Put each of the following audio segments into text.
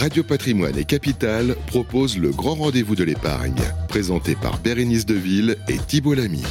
Radio Patrimoine et Capital proposent le grand rendez-vous de l'épargne, présenté par Bérénice Deville et Thibault Lamy.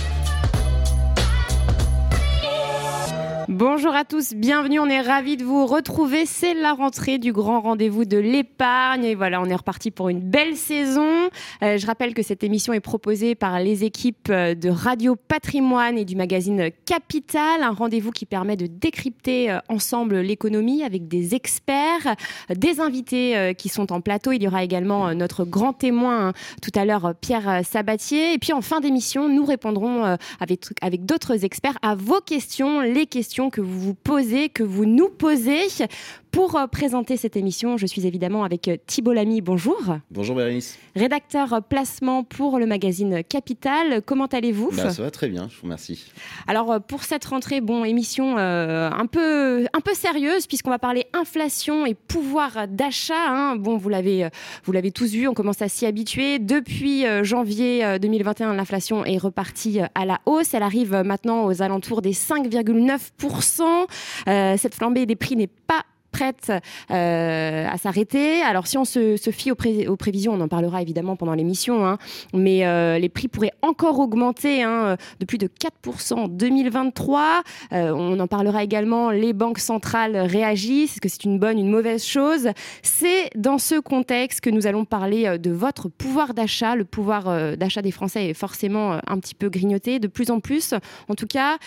Bonjour à tous, bienvenue, on est ravis de vous retrouver. C'est la rentrée du grand rendez-vous de l'épargne et voilà, on est reparti pour une belle saison. Euh, je rappelle que cette émission est proposée par les équipes euh, de Radio Patrimoine et du magazine Capital, un rendez-vous qui permet de décrypter euh, ensemble l'économie avec des experts, des invités qui sont en plateau. Il y aura également notre grand témoin hein, tout à l'heure, Pierre Sabatier. Et puis en fin d'émission, nous répondrons avec, avec d'autres experts à vos questions, les questions que vous vous posez, que vous nous posez. Pour euh, présenter cette émission, je suis évidemment avec euh, Thibault Lamy. Bonjour. Bonjour Bérénice. Rédacteur euh, placement pour le magazine Capital. Comment allez-vous? Bah, Ça va très bien, je vous remercie. Alors pour cette rentrée, bon, émission un, peu, un peu sérieuse puisqu'on va parler inflation et pouvoir d'achat. Hein. Bon, vous l'avez, vous l'avez tous vu, on commence à s'y habituer. Depuis janvier 2021, l'inflation est repartie à la hausse. Elle arrive maintenant aux alentours des 5,9%. cette flambée des prix n'est pas prête euh, à s'arrêter. Alors si on se, fie aux, prévisions, on en parlera évidemment pendant l'émission, hein, mais euh, les prix pourraient encore augmenter hein, de plus de 4% en 2023. Euh, on en parlera également, les banques centrales réagissent, est-ce que c'est une bonne, une mauvaise chose? C'est dans ce contexte que nous allons parler de votre pouvoir d'achat. Le pouvoir d'achat des Français est forcément un petit peu grignoté de plus en plus. En tout cas,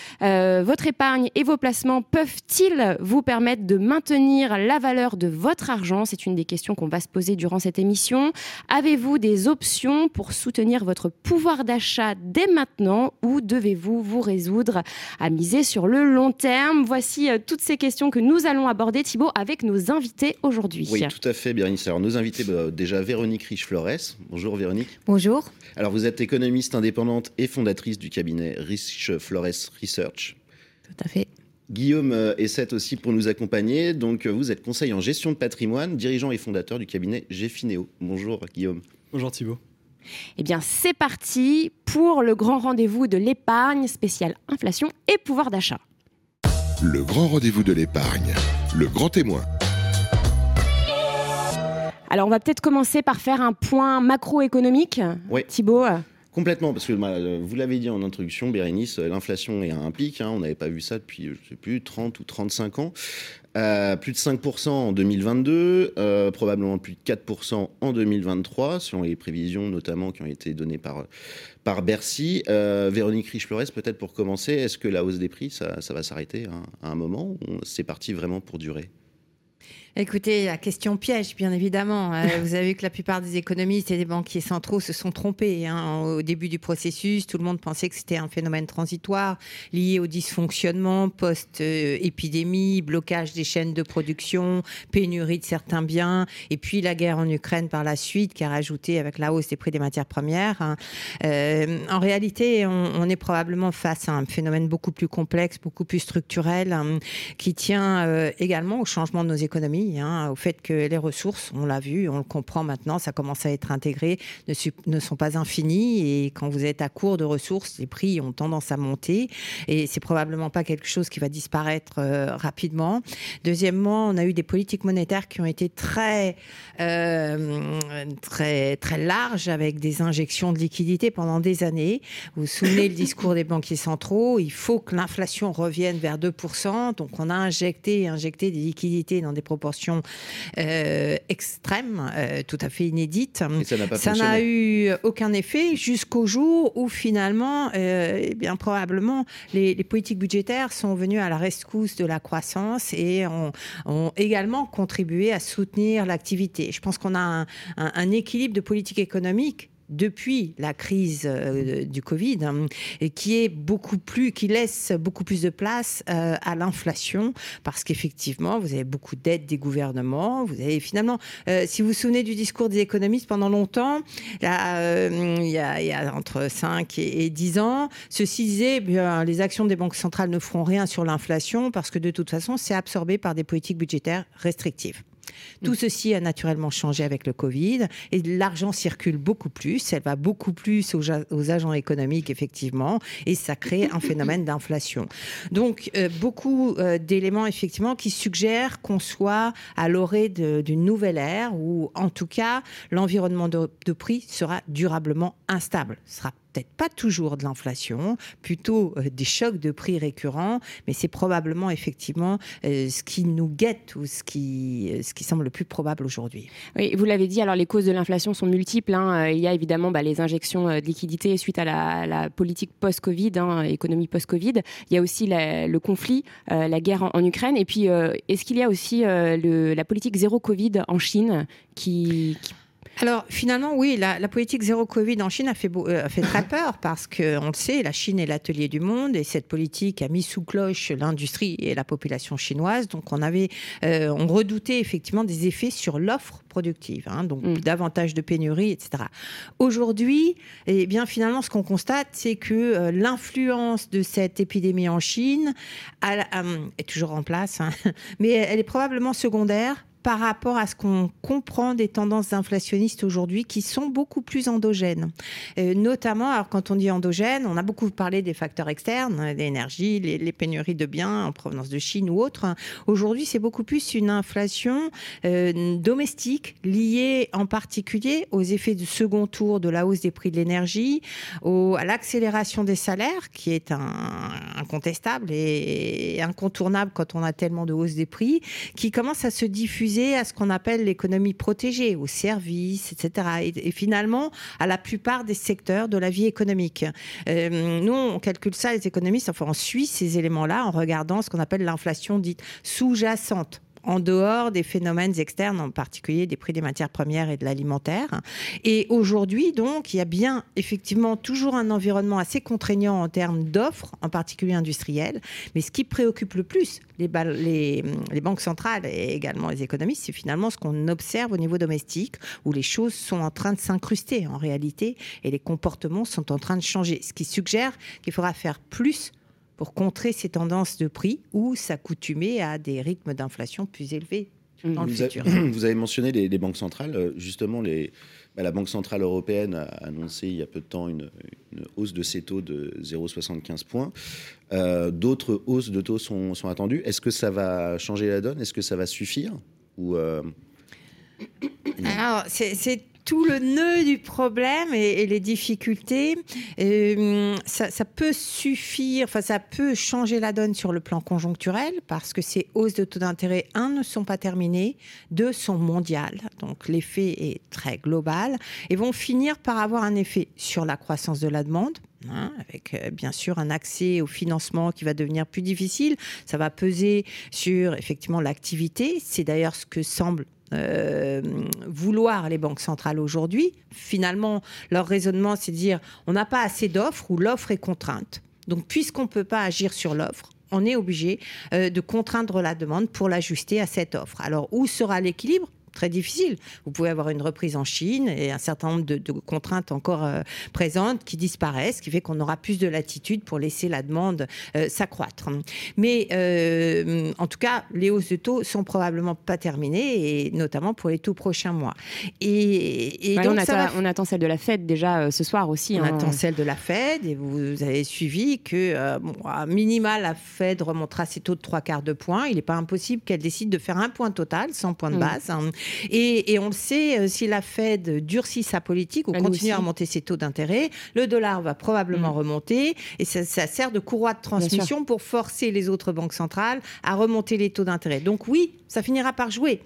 votre épargne et vos placements peuvent-ils vous permettre de maintenir la valeur de votre argent C'est une des questions qu'on va se poser durant cette émission. Avez-vous des options pour soutenir votre pouvoir d'achat dès maintenant ou devez-vous vous résoudre à miser sur le long terme? Voici euh, toutes ces questions que nous allons aborder, Thibault, avec nos invités aujourd'hui. Oui, tout à fait, Bérénice. Alors, nos invités, bah, déjà Véronique Riche-Flores. Bonjour, Véronique. Bonjour. Alors, vous êtes économiste indépendante et fondatrice du cabinet Riche-Flores Research. Tout à fait. Guillaume Essette aussi pour nous accompagner. Donc, vous êtes conseiller en gestion de patrimoine, dirigeant et fondateur du cabinet Gfineo. Bonjour Guillaume. Bonjour Thibault. Eh bien, c'est parti pour le grand rendez-vous de l'épargne spéciale inflation et pouvoir d'achat. Le grand rendez-vous de l'épargne, le grand témoin. Alors, on va peut-être commencer par faire un point macroéconomique. Oui. Thibault Complètement, parce que bah, vous l'avez dit en introduction, Bérénice, l'inflation est à un pic. Hein, on n'avait pas vu ça depuis, je ne sais plus, 30 ou 35 ans. Euh, plus de 5% en 2022, euh, probablement plus de 4% en 2023, selon les prévisions notamment qui ont été données par, Bercy. Euh, Véronique Riche-Flores, peut-être pour commencer, est-ce que la hausse des prix, ça, va s'arrêter à, un moment c'est parti vraiment pour durer? Écoutez, la question piège, bien évidemment. Euh, vous avez vu que la plupart des économistes et des banquiers centraux se sont trompés. Hein. Au début du processus, tout le monde pensait que c'était un phénomène transitoire lié au dysfonctionnement post-épidémie, blocage des chaînes de production, pénurie de certains biens, et puis la guerre en Ukraine par la suite, qui a rajouté avec la hausse des prix des matières premières. Hein. Euh, en réalité, on, est probablement face à un phénomène beaucoup plus complexe, beaucoup plus structurel, hein, qui tient euh, également au changement de nos économies Hein, au fait que les ressources, on l'a vu, on le comprend maintenant, ça commence à être intégré, ne, sont pas infinies. Et quand vous êtes à court de ressources, les prix ont tendance à monter. Et c'est probablement pas quelque chose qui va disparaître euh, rapidement. Deuxièmement, on a eu des politiques monétaires qui ont été très, euh, très, très larges avec des injections de liquidités pendant des années. Vous vous souvenez le discours des banquiers centraux il faut que l'inflation revienne vers 2%. Donc on a injecté, injecté des liquidités dans des proportions euh, extrême, euh, tout à fait inédite. ça n'a eu aucun effet jusqu'au jour où finalement, euh, eh bien probablement, les, politiques budgétaires sont venues à la rescousse de la croissance et ont, également contribué à soutenir l'activité. Je pense qu'on a un, un équilibre de politique économique depuis la crise euh, du Covid, hein, qui laisse beaucoup plus de place euh, à l'inflation, parce qu'effectivement, vous avez beaucoup d'aides des gouvernements. Vous avez finalement, euh, si vous vous souvenez du discours des économistes pendant longtemps, il y a, entre 5 et, 10 ans, ceci disait, bien, les actions des banques centrales ne feront rien sur l'inflation, parce que de toute façon, c'est absorbé par des politiques budgétaires restrictives. Tout mm. ceci a naturellement changé avec le Covid et l'argent circule beaucoup plus, elle va beaucoup plus aux, aux agents économiques effectivement et ça crée un phénomène d'inflation. Donc euh, beaucoup euh, d'éléments effectivement qui suggèrent qu'on soit à l'orée d'une nouvelle ère où en tout cas l'environnement de, de prix sera durablement instable. Sera peut-être pas toujours de l'inflation, plutôt euh, des chocs de prix récurrents, mais c'est probablement effectivement euh, ce qui nous guette ou ce qui, euh, ce qui semble le plus probable aujourd'hui. Oui, vous l'avez dit, alors les causes de l'inflation sont multiples. Hein. Il y a évidemment bah, les injections de liquidités suite à la, politique post-Covid, hein, économie post-Covid. Il y a aussi le conflit, la guerre en, Ukraine. Et puis, est-ce qu'il y a aussi la politique zéro Covid en Chine qui, qui alors finalement, oui, la, politique zéro Covid en Chine a fait, euh, fait très peur parce qu'on le sait, la Chine est l'atelier du monde et cette politique a mis sous cloche l'industrie et la population chinoise. Donc on avait, euh, on redoutait effectivement des effets sur l'offre productive, hein, donc mm. davantage de pénuries, etc. Aujourd'hui, eh bien finalement, ce qu'on constate, c'est que euh, l'influence de cette épidémie en Chine est toujours en place, hein, mais elle est probablement secondaire par rapport à ce qu'on comprend des tendances inflationnistes aujourd'hui qui sont beaucoup plus endogènes. Euh, notamment, alors quand on dit endogène, on a beaucoup parlé des facteurs externes, l'énergie, les, les, pénuries de biens en provenance de Chine ou autres. Aujourd'hui, c'est beaucoup plus une inflation euh, domestique liée en particulier aux effets du second tour de la hausse des prix de l'énergie, à l'accélération des salaires, qui est incontestable et incontournable quand on a tellement de hausse des prix, qui commence à se diffuser à ce qu'on appelle l'économie protégée, aux services, etc. Et, finalement, à la plupart des secteurs de la vie économique. Euh, nous, on calcule ça, les économistes, enfin, on suit ces éléments-là en regardant ce qu'on appelle l'inflation dite sous-jacente en dehors des phénomènes externes, en particulier des prix des matières premières et de l'alimentaire. Et aujourd'hui, donc, il y a bien effectivement toujours un environnement assez contraignant en termes d'offres, en particulier industrielles. Mais ce qui préoccupe le plus les, les, les banques centrales et également les économistes, c'est finalement ce qu'on observe au niveau domestique, où les choses sont en train de s'incruster en réalité et les comportements sont en train de changer. Ce qui suggère qu'il faudra faire plus pour contrer ces tendances de prix ou s'accoutumer à des rythmes d'inflation plus élevés dans le futur. vous avez mentionné les, banques centrales. Euh, justement, les, bah, la Banque Centrale Européenne a annoncé il y a peu de temps une, hausse de ses taux de 0,75 points. Euh, d'autres hausses de taux sont, sont attendues. Est-ce que ça va changer la donne? Est-ce que ça va suffire? Ou euh, Alors, c'est tout le nœud du problème et, les difficultés, euh, ça, peut suffire, enfin ça peut changer la donne sur le plan conjoncturel parce que ces hausses de taux d'intérêt, un, ne sont pas terminées, deux, sont mondiales, donc l'effet est très global et vont finir par avoir un effet sur la croissance de la demande, hein, avec euh, bien sûr un accès au financement qui va devenir plus difficile. Ça va peser sur effectivement l'activité. C'est d'ailleurs ce que semble euh, vouloir les banques centrales aujourd'hui. Finalement, leur raisonnement, c'est de dire on n'a pas assez d'offres ou l'offre est contrainte. Donc, puisqu'on ne peut pas agir sur l'offre, on est obligé euh, de contraindre la demande pour l'ajuster à cette offre. Alors, où sera l'équilibre? Très difficile. Vous pouvez avoir une reprise en Chine et un certain nombre de, contraintes encore euh, présentes qui disparaissent, ce qui fait qu'on aura plus de latitude pour laisser la demande euh, s'accroître. Mais euh, en tout cas, les hausses de taux sont probablement pas terminées, et notamment pour les tout prochains mois. Et, donc, on, attend, celle de la Fed déjà ce soir aussi. On hein. attend celle de la Fed, et vous avez suivi que, bon, à minima, la Fed remontera ses taux de trois quarts de point. Il n'est pas impossible qu'elle décide de faire un point total, sans point de mm. base. Hein. Et, on le sait, euh, si la Fed durcit sa politique ou continue à remonter ses taux d'intérêt, le dollar va probablement mm. remonter. Et ça, sert de courroie de transmission pour forcer les autres banques centrales à remonter les taux d'intérêt. Donc oui, ça finira par jouer.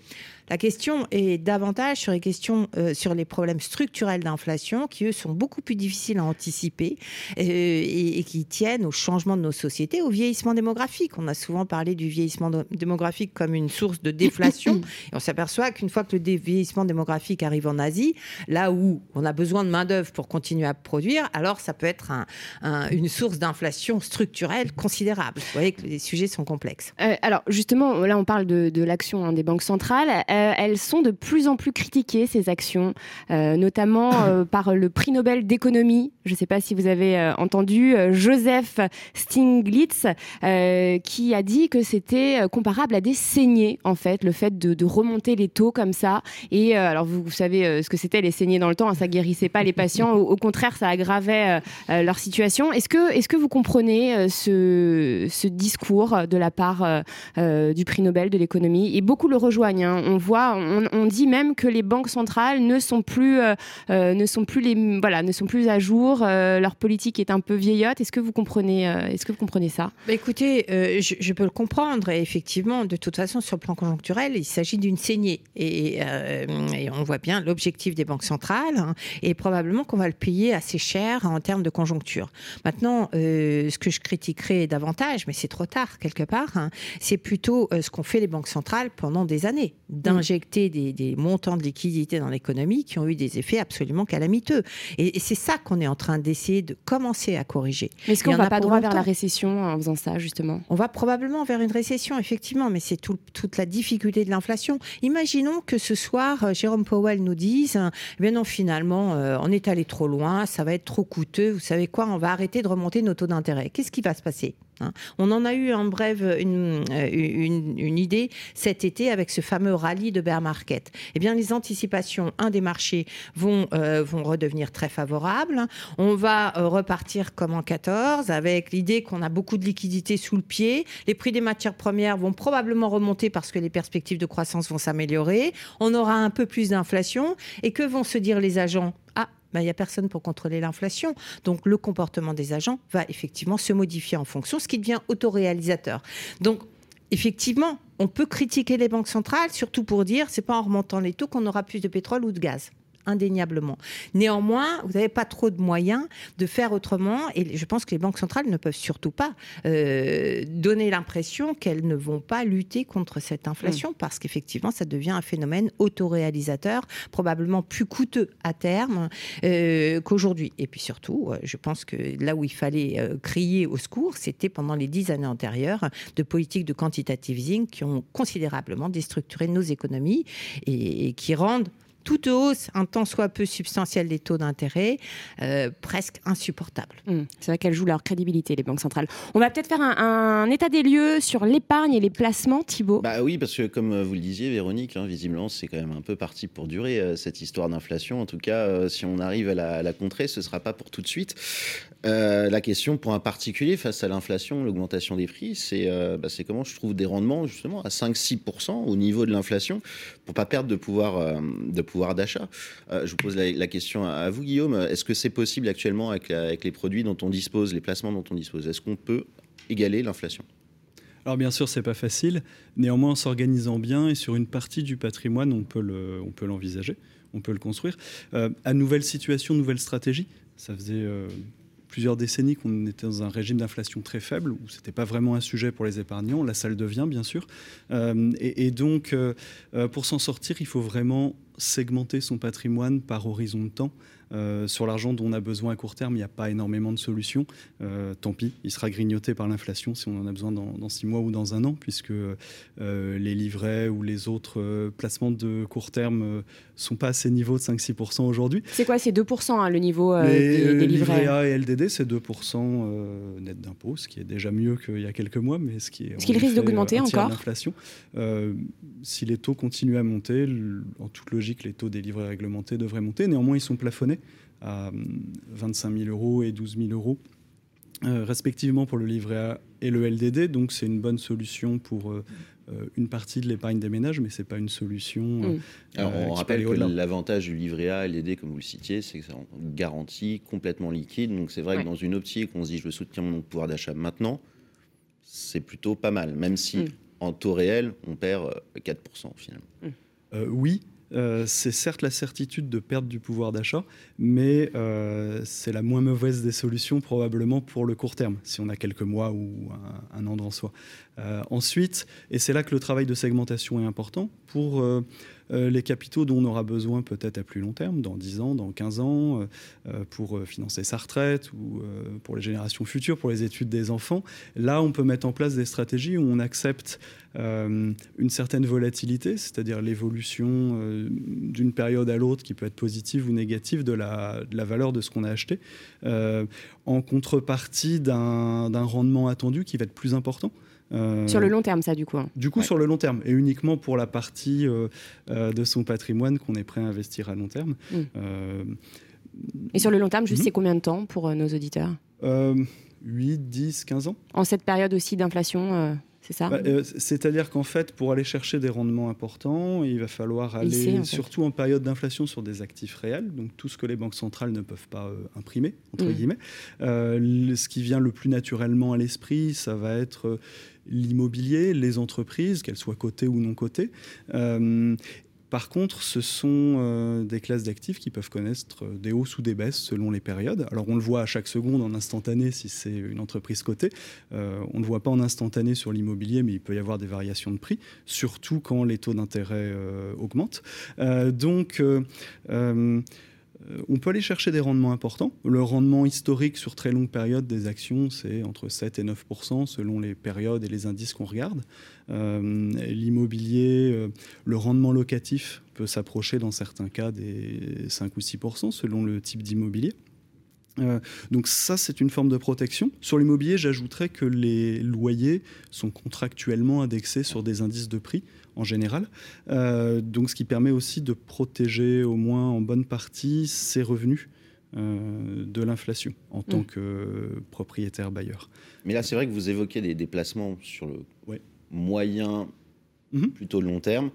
La question est davantage sur les questions, euh, sur les problèmes structurels d'inflation qui, eux, sont beaucoup plus difficiles à anticiper euh, et, qui tiennent au changement de nos sociétés, au vieillissement démographique. On a souvent parlé du vieillissement démographique comme une source de déflation. et on s'aperçoit qu'une fois que le vieillissement démographique arrive en Asie, là où on a besoin de main-d'œuvre pour continuer à produire, alors ça peut être une source d'inflation structurelle considérable. Vous voyez que les sujets sont complexes. Euh, alors, justement, là, on parle de, de la actions hein, des banques centrales, elles sont de plus en plus critiquées, ces actions, notamment par le prix Nobel d'économie. Je ne sais pas si vous avez entendu Joseph Stiglitz, qui a dit que c'était comparable à des saignées, en fait, le fait de, remonter les taux comme ça. Et alors, vous, savez ce que c'était les saignées dans le temps, hein, ça guérissait pas les patients, au, contraire, ça aggravait leur situation. Est-ce que, est -ce que vous comprenez ce, ce discours de la part euh, euh, du prix Nobel de l'économie? Et beaucoup le rejoignent. Hein. On on, dit même que les banques centrales ne sont plus, euh, ne sont plus les, voilà, ne sont plus à jour. leur politique est un peu vieillotte. Est-ce que vous comprenez, est-ce que vous comprenez ça? Bah, Écoutez, je, peux le comprendre. Effectivement, de toute façon, sur le plan conjoncturel, il s'agit d'une saignée. Et, on voit bien l'objectif des banques centrales. Hein, et probablement qu'on va le payer assez cher en termes de conjoncture. Maintenant, ce que je critiquerai davantage, mais c'est trop tard quelque part, hein, c'est plutôt euh, ce qu'ont fait les banques centrales pendant des années, d'injecter des, montants de liquidités dans l'économie qui ont eu des effets absolument calamiteux. Et, c'est ça qu'on est en train d'essayer de commencer à corriger. Mais est-ce qu'on ne va pas droit vers la récession en faisant ça, justement? On va probablement vers une récession, effectivement, mais c'est toute la difficulté de l'inflation. Imaginons que ce soir, euh, Jérôme Powell nous dise, eh bien non, finalement, euh, on est allé trop loin, ça va être trop coûteux, vous savez quoi, on va arrêter de remonter nos taux d'intérêt. Qu'est-ce qui va se passer? Hein. On en a eu en bref une, une, idée cet été avec ce fameux rallye de bear market. Eh bien, les anticipations, un des marchés vont, euh, vont redevenir très favorables. On va euh, repartir comme en 14 avec l'idée qu'on a beaucoup de liquidités sous le pied. Les prix des matières premières vont probablement remonter parce que les perspectives de croissance vont s'améliorer. On aura un peu plus d'inflation. Et que vont se dire les agents? Ben, il n'y a personne pour contrôler l'inflation. Donc le comportement des agents va effectivement se modifier en fonction, ce qui devient autoréalisateur. Donc effectivement, on peut critiquer les banques centrales, surtout pour dire c'est pas en remontant les taux qu'on aura plus de pétrole ou de gaz indéniablement. Néanmoins, vous n'avez pas trop de moyens de faire autrement et je pense que les banques centrales ne peuvent surtout pas euh, donner l'impression qu'elles ne vont pas lutter contre cette inflation mm. parce qu'effectivement, ça devient un phénomène autoréalisateur, probablement plus coûteux à terme euh, qu'aujourd'hui. Et puis surtout, euh, je pense que là où il fallait crier au secours, c'était pendant les dix années antérieures de politiques de quantitative easing qui ont considérablement déstructuré nos économies et qui rendent toute hausse, un tant soit peu substantielle des taux d'intérêt, euh, presque insupportable. Mmh. c'est vrai qu'elles jouent leur crédibilité, les banques centrales. On va peut-être faire un, état des lieux sur l'épargne et les placements, Thibault. Bah oui, parce que comme euh, vous le disiez, Véronique, hein, visiblement, c'est quand même un peu parti pour durer euh, cette histoire d'inflation. En tout cas, si on arrive à la, contrer, ce ne sera pas pour tout de suite. la question pour un particulier face à l'inflation, l'augmentation des prix, c'est bah, comment je trouve des rendements justement à 5-6% au niveau de l'inflation pour pas perdre de pouvoir, de pouvoir d'achat. Euh, je vous pose la, question à, vous, Guillaume. Est-ce que c'est possible actuellement avec, les produits dont on dispose, les placements dont on dispose? Est-ce qu'on peut égaler l'inflation? Alors bien sûr, c'est pas facile. Néanmoins, en s'organisant bien et sur une partie du patrimoine, on peut l'envisager, on peut le construire. Euh, nouvelle situation, nouvelle stratégie. Ça faisait euh, plusieurs décennies qu'on était dans un régime d'inflation très faible, où ce n'était pas vraiment un sujet pour les épargnants. Là, ça le devient, bien sûr. Euh, et, donc, euh, euh, pour s'en sortir, il faut vraiment segmenter son patrimoine par horizon de temps. Euh, sur l'argent dont on a besoin à court terme, il n'y a pas énormément de solutions. Euh, tant pis, il sera grignoté par l'inflation si on en a besoin dans, six mois ou dans un an, puisque euh, les livrets ou les autres placements de court terme sont pas à ces niveaux de 5-6% aujourd'hui. C'est quoi C'est 2% hein, le niveau des, des, livrets? A et LDD, c'est 2% net d'impôt, ce qui est déjà mieux qu'il y a quelques mois, mais ce qui est. Ce qu'il risque d'augmenter encore? L'inflation. si les taux continuent à monter, en toute logique, les taux des livrets réglementés devraient monter. Néanmoins, ils sont plafonnés à 25 000 euros et 12 000 euros. Euh, respectivement pour le livret A et le LDD. Donc c'est une bonne solution pour euh, euh, une partie de l'épargne des ménages, mais c'est pas une solution. Mm. on rappelle que l'avantage du livret A et LDD, comme vous le citiez, c'est que c'est garantie complètement liquide. Donc c'est vrai que dans une optique, on se dit je veux soutenir mon pouvoir d'achat maintenant, c'est plutôt pas mal, même si mm. en taux réel, on perd 4% finalement. Mm. oui, euh, c'est certes la certitude de perdre du pouvoir d'achat, mais euh, c'est la moins mauvaise des solutions probablement pour le court terme, si on a quelques mois ou un, an devant soi. ensuite, et c'est là que le travail de segmentation est important, pour euh, les capitaux dont on aura besoin peut-être à plus long terme, dans 10 ans, dans 15 ans, euh, euh, pour financer sa retraite ou pour les générations futures, pour les études des enfants. Là, on peut mettre en place des stratégies où on accepte une certaine volatilité, c'est-à-dire l'évolution d'une période à l'autre qui peut être positive ou négative de la valeur de ce qu'on a acheté, en contrepartie d'un rendement attendu qui va être plus important. Euh, sur le long terme, ça, du coup. Hein. Du coup, sur le long terme, et uniquement pour la partie euh, euh, de son patrimoine qu'on est prêt à investir à long terme. Mm. et sur le long terme, je mhm. sais combien de temps pour nos auditeurs? 8, 10, 15 ans. En cette période aussi d'inflation c'est ça? Bah, C'est-à-dire qu'en fait, pour aller chercher des rendements importants, il va falloir aller, surtout en période d'inflation, sur des actifs réels, donc tout ce que les banques centrales ne peuvent pas imprimer, entre mm. guillemets. ce qui vient le plus naturellement à l'esprit, ça va être l'immobilier, les entreprises, qu'elles soient cotées ou non cotées. Euh, par contre, ce sont euh, des classes d'actifs qui peuvent connaître des hausses ou des baisses selon les périodes. Alors on le voit à chaque seconde en instantané si c'est une entreprise cotée. Euh, on ne le voit pas en instantané sur l'immobilier, mais il peut y avoir des variations de prix, surtout quand les taux d'intérêt augmentent. donc euh, on peut aller chercher des rendements importants. Le rendement historique sur très longue période des actions, c'est entre 7 et 9% selon les périodes et les indices qu'on regarde. Euh, l'immobilier, euh, le rendement locatif peut s'approcher dans certains cas des 5 ou 6% selon le type d'immobilier. Donc ça, c'est une forme de protection. Sur l'immobilier, j'ajouterais que les loyers sont contractuellement indexés sur des indices de prix en général. Euh, donc, ce qui permet aussi de protéger au moins en bonne partie ses revenus euh, de l'inflation en tant mm. que propriétaire bailleur. Mais là, c'est vrai que vous évoquez des déplacements sur le moyen, mm-hmm. plutôt long terme.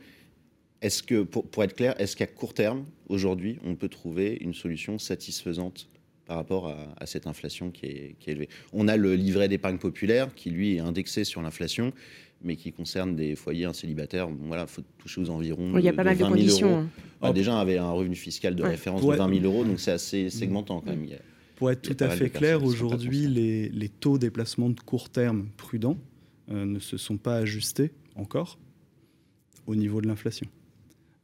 Est-ce que, pour, être clair, est-ce qu'à court terme, aujourd'hui, on peut trouver une solution satisfaisante par rapport à, cette inflation qui est, qui est, élevée. On a le livret d'épargne populaire qui, lui, est indexé sur l'inflation mais qui concerne des foyers célibataires. Voilà, il faut toucher aux environs. Il y a pas mal de conditions. Hein. Bah, déjà, on avait un revenu fiscal de référence de 20 000 euros, donc c'est assez segmentant quand même. Pour être tout à fait clair, aujourd'hui, les, les, taux des placements de court terme prudents euh, ne se sont pas ajustés encore au niveau de l'inflation.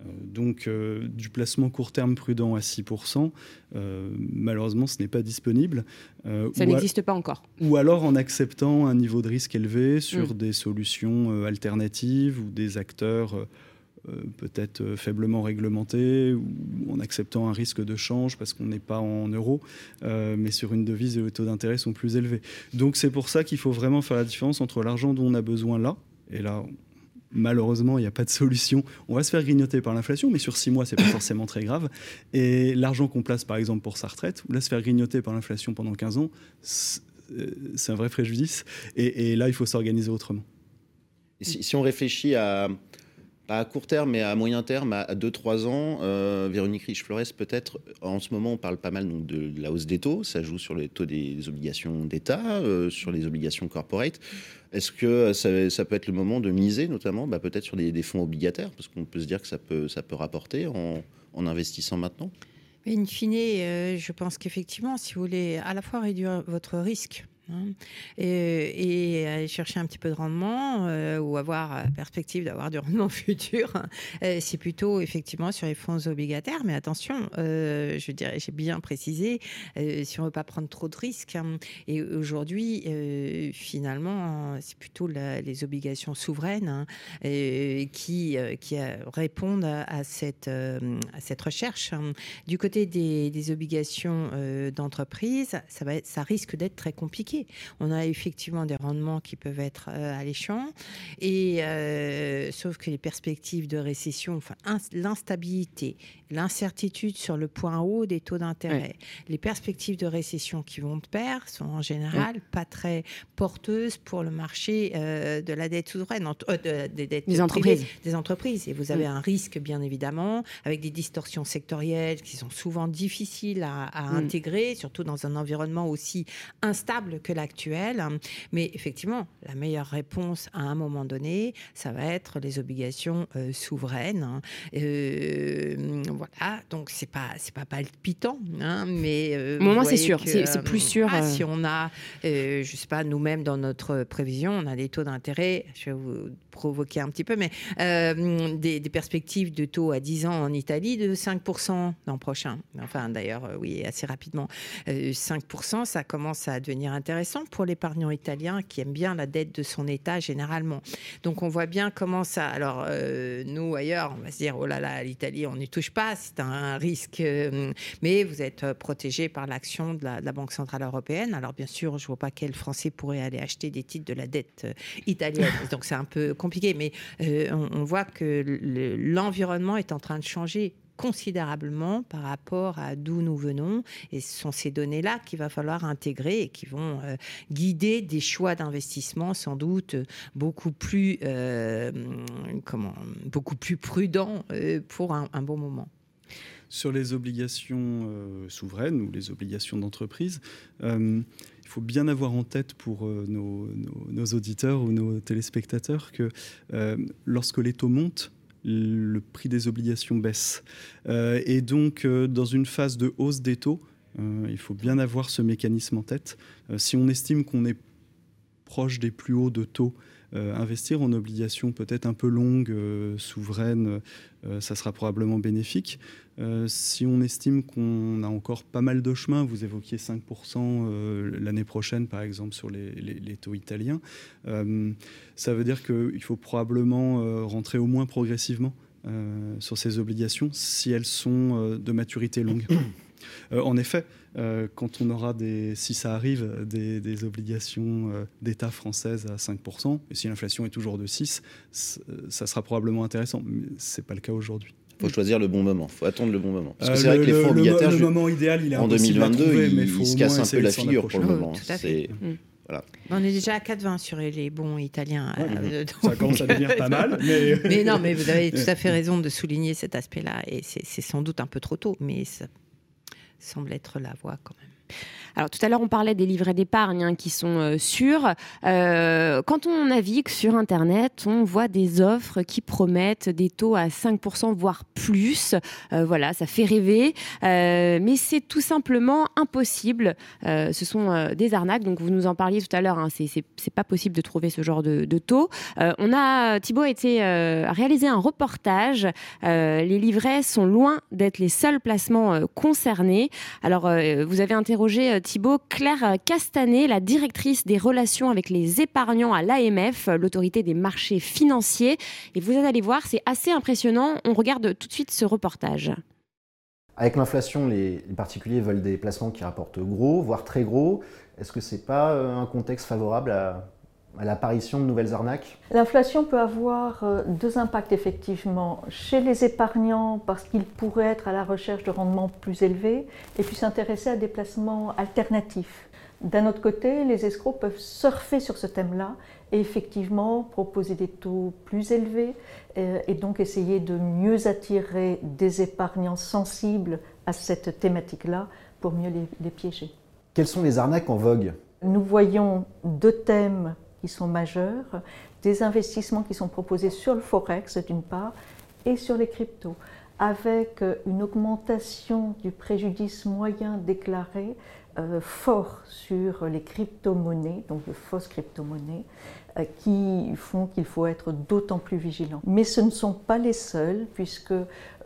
Euh, donc euh, du placement court terme prudent à 6%, euh, malheureusement ce n'est pas disponible. Ça n'existe pas encore. Ou alors en acceptant un niveau de risque élevé sur mm. des solutions alternatives ou des acteurs peut-être faiblement réglementés ou en acceptant un risque de change parce qu'on n'est pas en euros, mais sur une devise et les taux d'intérêt sont plus élevés. Donc c'est pour ça qu'il faut vraiment faire la différence entre l'argent dont on a besoin là, et là malheureusement, il n'y a pas de solution. On va se faire grignoter par l'inflation, mais sur six mois, c'est pas forcément très grave. Et l'argent qu'on place, par exemple, pour sa retraite, ou là, se faire grignoter par l'inflation pendant 15 ans, euh, c'est un vrai préjudice. Et, là, il faut s'organiser autrement. si, on réfléchit à, pas à court terme, mais à moyen terme, à 2-3 ans, euh, Véronique Riche-Flores, peut-être, en ce moment, on parle pas mal donc, de la hausse des taux, ça joue sur les taux des obligations d'État, euh, sur les obligations corporate. Est-ce que ça, peut être le moment de miser, notamment, bah, peut-être sur des, fonds obligataires, parce qu'on peut se dire que ça peut, ça peut rapporter en, investissant maintenant? In fine, euh, je pense qu'effectivement, si vous voulez à la fois réduire votre risque, Hein. Et, aller chercher un petit peu de rendement euh, ou avoir la perspective d'avoir du rendement futur, euh, c'est plutôt effectivement sur les fonds obligataires. Mais attention, euh, je dirais, j'ai bien précisé, si on ne veut pas prendre trop de risques. Hein. et aujourd'hui, finalement, c'est plutôt les obligations souveraines hein, qui, répondent à, cette, recherche. Du côté des, obligations d'entreprise, ça risque d'être très compliqué on a effectivement des rendements qui peuvent être euh, alléchants, et euh, sauf que les perspectives de récession, enfin l'instabilité, l'incertitude sur le point haut des taux d'intérêt, les perspectives de récession qui vont de pair sont en général pas très porteuses pour le marché euh, de la dette souveraine, des dettes des entreprises. des entreprises. Et vous avez un risque bien évidemment avec des distorsions sectorielles qui sont souvent difficiles à, à intégrer, surtout dans un environnement aussi instable que l'actuel. Mais effectivement, la meilleure réponse à un moment donné, ça va être les obligations souveraines. voilà, donc c'est pas c'est pas palpitant, hein, mais moi c'est sûr, c'est plus sûr. Ah, si on a, je sais pas, nous-mêmes dans notre prévision, on a des taux d'intérêt. Je vais vous provoquer un petit peu, mais des, des, perspectives de taux à 10 ans en Italie de 5% l'an prochain. Enfin, d'ailleurs, euh, oui, assez rapidement. 5%, euh, ça commence à devenir intéressant pour l'épargnant italien qui aime bien la dette de son État généralement. Donc, on voit bien comment ça. Alors, euh, nous, ailleurs, on va se dire, oh là là, l'Italie, on n'y touche pas, c'est un risque. mais vous êtes protégé par l'action de, la, Banque Centrale Européenne. Alors, bien sûr, je vois pas quel Français pourrait aller acheter des titres de la dette italienne. Donc, c'est un peu compliqué. Mais on voit que l'environnement est en train de changer considérablement par rapport à d'où nous venons. Et ce sont ces données-là qu'il va falloir intégrer et qui vont euh, guider des choix d'investissement sans doute beaucoup plus, euh, comment, beaucoup plus prudents euh, pour un, bon moment. Sur les obligations souveraines ou les obligations d'entreprise, il faut bien avoir en tête pour nos, auditeurs ou nos téléspectateurs que lorsque les taux montent, le prix des obligations baisse. Euh, et donc, euh, dans une phase de hausse des taux, euh, il faut bien avoir ce mécanisme en tête. si on estime qu'on est proche des plus hauts de taux, investir en obligations peut-être un peu longues, souveraines, ça sera probablement bénéfique. si on estime qu'on a encore pas mal de chemin, vous évoquiez 5% l'année prochaine par exemple sur les, les taux italiens, ça veut dire qu'il faut probablement rentrer au moins progressivement sur ces obligations si elles sont de maturité longue. en effet, euh, quand on aura, des, si ça arrive, des, obligations euh, d'État françaises à 5%, et si l'inflation est toujours de 6%, ça sera probablement intéressant. Mais ce n'est pas le cas aujourd'hui. Il faut choisir le bon moment, il faut attendre le bon moment. Parce que euh, c'est vrai que les fonds obligataires. Le, moment idéal, il est en 2022, il, il se casse un peu la figure pour le moment. Mm. Voilà. On est déjà à 4,20 sur les bons italiens. ça commence à devenir pas mal. Mais... mais... non, mais vous avez tout à fait raison de souligner cet aspect-là. Et c'est sans doute un peu trop tôt, mais ça semble être la voie quand même. Alors tout à l'heure, on parlait des livrets d'épargne hein, qui sont euh, sûrs. Euh, quand on navigue sur Internet, on voit des offres qui promettent des taux à 5%, voire plus. Euh, voilà, ça fait rêver. mais c'est tout simplement impossible. ce sont des arnaques. Donc vous nous en parliez tout à l'heure. Hein, c'est pas possible de trouver ce genre de, taux. on a, Thibaut a été réalisé un reportage. les livrets sont loin d'être les seuls placements concernés. Alors vous avez interrogé Thibault, Claire Castanet, la directrice des relations avec les épargnants à l'AMF, l'autorité des marchés financiers. Et vous allez voir, c'est assez impressionnant. On regarde tout de suite ce reportage. Avec l'inflation, les particuliers veulent des placements qui rapportent gros, voire très gros. Est-ce que ce n'est pas euh, un contexte favorable à, à l'apparition de nouvelles arnaques L'inflation peut avoir euh, deux impacts effectivement chez les épargnants parce qu'ils pourraient être à la recherche de rendements plus élevés et puis s'intéresser à des placements alternatifs. D'un autre côté, les escrocs peuvent surfer sur ce thème-là et effectivement proposer des taux plus élevés euh, et donc essayer de mieux attirer des épargnants sensibles à cette thématique-là pour mieux les, les piéger. Quelles sont les arnaques en vogue? Nous voyons deux thèmes qui sont majeurs, des investissements qui sont proposés sur le forex d'une part et sur les cryptos, avec euh, une augmentation du préjudice moyen déclaré euh, fort sur les crypto-monnaies, donc de fausses crypto-monnaies, euh, qui font qu'il faut être d'autant plus vigilant. Mais ce ne sont pas les seuls, puisque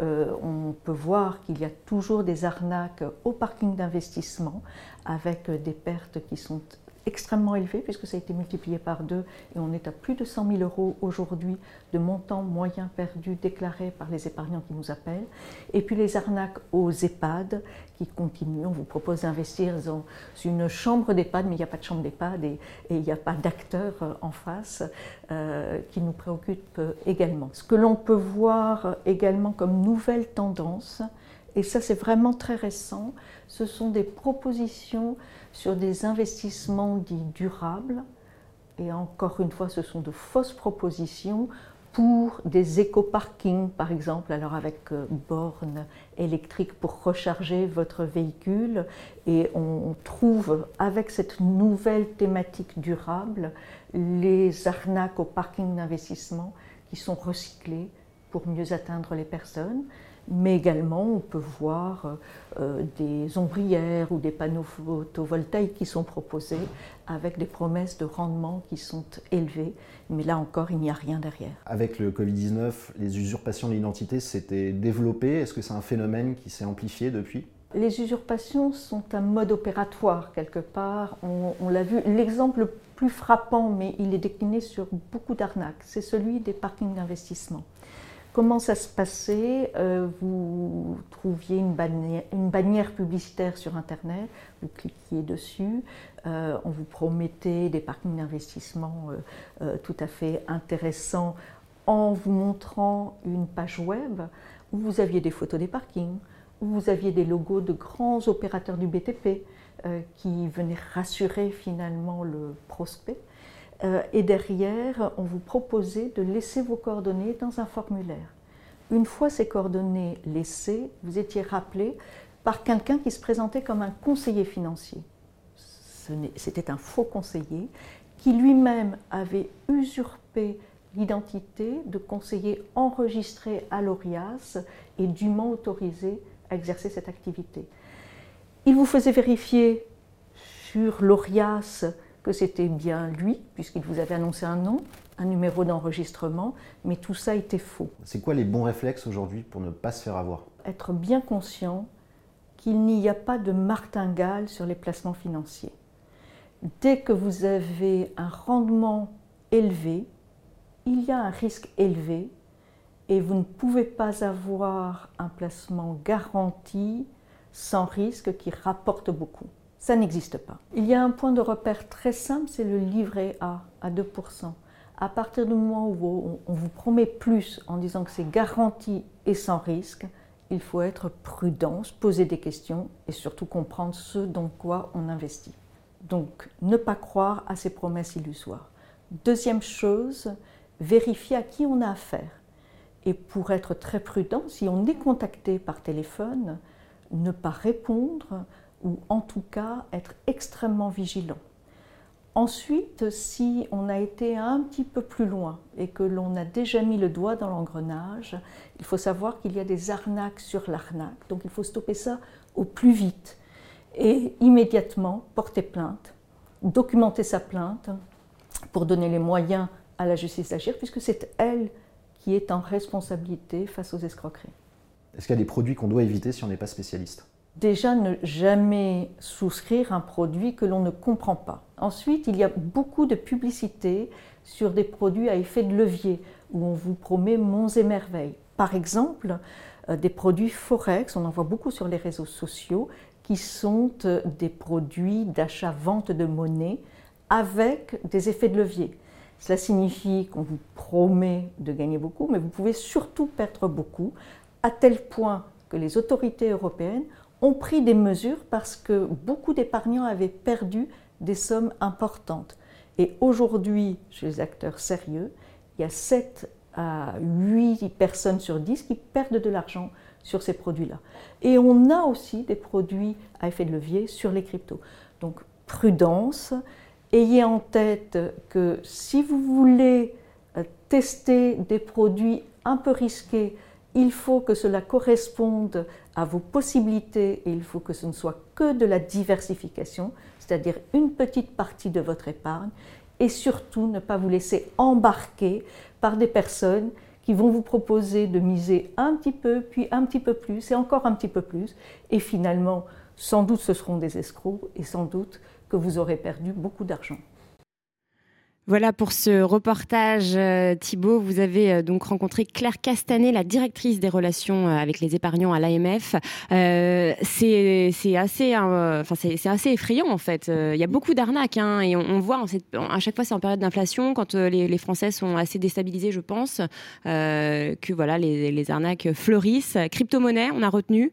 on peut voir qu'il y a toujours des arnaques au parking d'investissement, avec des pertes qui sont extrêmement élevé puisque ça a été multiplié par deux et on est à plus de 100 000 euros aujourd'hui de montant moyen perdu déclaré par les épargnants qui nous appellent. Et puis les arnaques aux EHPAD qui continuent. On vous propose d'investir dans une chambre d'EHPAD, mais il n'y a pas de chambre d'EHPAD et, il n'y a pas d'acteur euh, en face euh, qui nous préoccupe euh, également. Ce que l'on peut voir également comme nouvelle tendance, et ça c'est vraiment très récent, ce sont des propositions sur des investissements dits durables. Et encore une fois, ce sont de fausses propositions pour des éco-parkings, par exemple, alors avec euh, bornes électriques pour recharger votre véhicule. Et on trouve, avec cette nouvelle thématique durable, les arnaques au parking d'investissement qui sont recyclées pour mieux atteindre les personnes mais également on peut voir euh, des ombrières ou des panneaux photovoltaïques qui sont proposés avec des promesses de rendement qui sont élevées, mais là encore il n'y a rien derrière. Avec le Covid-19, les usurpations de l'identité s'étaient développées, est-ce que c'est un phénomène qui s'est amplifié depuis? Les usurpations sont un mode opératoire quelque part, on, on l'a vu. L'exemple le plus frappant, mais il est décliné sur beaucoup d'arnaques, c'est celui des parkings d'investissement. Comment ça se passait? Euh, Vous trouviez une bannière, publicitaire sur Internet, vous cliquiez dessus, euh, on vous promettait des parkings d'investissement euh, tout à fait intéressants en vous montrant une page web où vous aviez des photos des parkings, où vous aviez des logos de grands opérateurs du BTP qui venaient rassurer finalement le prospect. Euh, et derrière, on vous proposait de laisser vos coordonnées dans un formulaire. Une fois ces coordonnées laissées, vous étiez rappelé par quelqu'un qui se présentait comme un conseiller financier. C'était un faux conseiller qui lui-même avait usurpé l'identité de conseiller enregistré à l'ORIAS et dûment autorisé à exercer cette activité. Il vous faisait vérifier sur l'ORIAS que c'était bien lui, puisqu'il vous avait annoncé un nom, un numéro d'enregistrement, mais tout ça était faux. C'est quoi les bons réflexes aujourd'hui pour ne pas se faire avoir? Être bien conscient qu'il n'y a pas de martingale sur les placements financiers. Dès que vous avez un rendement élevé, il y a un risque élevé et vous ne pouvez pas avoir un placement garanti sans risque qui rapporte beaucoup. Ça n'existe pas. Il y a un point de repère très simple, c'est le livret A à 2%. À partir du moment où on vous promet plus en disant que c'est garanti et sans risque, il faut être prudent, se poser des questions et surtout comprendre ce dans quoi on investit. Donc ne pas croire à ces promesses illusoires. Deuxième chose, vérifier à qui on a affaire. Et pour être très prudent, si on est contacté par téléphone, ne pas répondre, ou en tout cas être extrêmement vigilant. Ensuite, si on a été un petit peu plus loin et que l'on a déjà mis le doigt dans l'engrenage, il faut savoir qu'il y a des arnaques sur l'arnaque. Donc il faut stopper ça au plus vite et immédiatement porter plainte, documenter sa plainte pour donner les moyens à la justice d'agir puisque c'est elle qui est en responsabilité face aux escroqueries. Est-ce qu'il y a des produits qu'on doit éviter si on n'est pas spécialiste? Déjà, ne jamais souscrire un produit que l'on ne comprend pas. Ensuite, il y a beaucoup de publicités sur des produits à effet de levier où on vous promet monts et merveilles. Par exemple, euh, des produits Forex, on en voit beaucoup sur les réseaux sociaux, qui sont euh, des produits d'achat-vente de monnaie avec des effets de levier. Cela signifie qu'on vous promet de gagner beaucoup, mais vous pouvez surtout perdre beaucoup, à tel point que les autorités européennes ont pris des mesures parce que beaucoup d'épargnants avaient perdu des sommes importantes. Et aujourd'hui, chez les acteurs sérieux, il y a 7 à 8 personnes sur 10 qui perdent de l'argent sur ces produits-là. Et on a aussi des produits à effet de levier sur les cryptos. Donc prudence, ayez en tête que si vous voulez euh, tester des produits un peu risqués, il faut que cela corresponde à vos possibilités et il faut que ce ne soit que de la diversification, c'est-à-dire une petite partie de votre épargne et surtout ne pas vous laisser embarquer par des personnes qui vont vous proposer de miser un petit peu, puis un petit peu plus et encore un petit peu plus et finalement sans doute ce seront des escrocs et sans doute que vous aurez perdu beaucoup d'argent. Voilà pour ce reportage, euh, Thibault. Vous avez euh, donc rencontré Claire Castanet, la directrice des relations euh, avec les épargnants à l'AMF. c'est assez, enfin c'est assez effrayant en fait. Il y a beaucoup d'arnaques hein, et on, voit à chaque fois c'est en période d'inflation quand les, Français sont assez déstabilisés, je pense, que voilà les, les, arnaques fleurissent. Crypto-monnaie, on a retenu,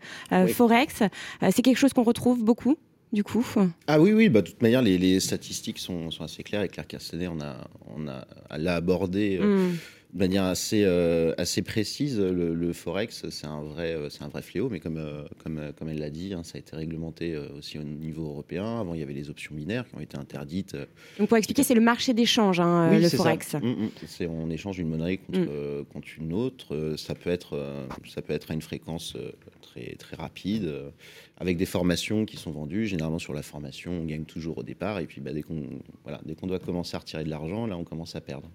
forex, c'est quelque chose qu'on retrouve beaucoup du coup Ah oui, oui, bah, de toute manière, les, statistiques sont, sont, assez claires. Et Claire Castanet, on a, on a, elle a abordé euh, mm. De manière assez, euh, assez précise, le, forex, c'est un, vrai, euh, c'est un vrai fléau, mais comme, euh, comme, comme elle l'a dit, hein, ça a été réglementé aussi au niveau européen. Avant, il y avait les options binaires qui ont été interdites. Donc, pour expliquer, c'est le marché d'échange, hein, le forex. Mm, mm. C'est, on échange une monnaie contre, mm. contre une autre. Ça peut, être, ça peut être à une fréquence très, très rapide avec des formations qui sont vendues. Généralement, sur la formation, on gagne toujours au départ. Et puis, bah, dès qu'on voilà, dès qu'on doit commencer à retirer de l'argent, là, on commence à perdre.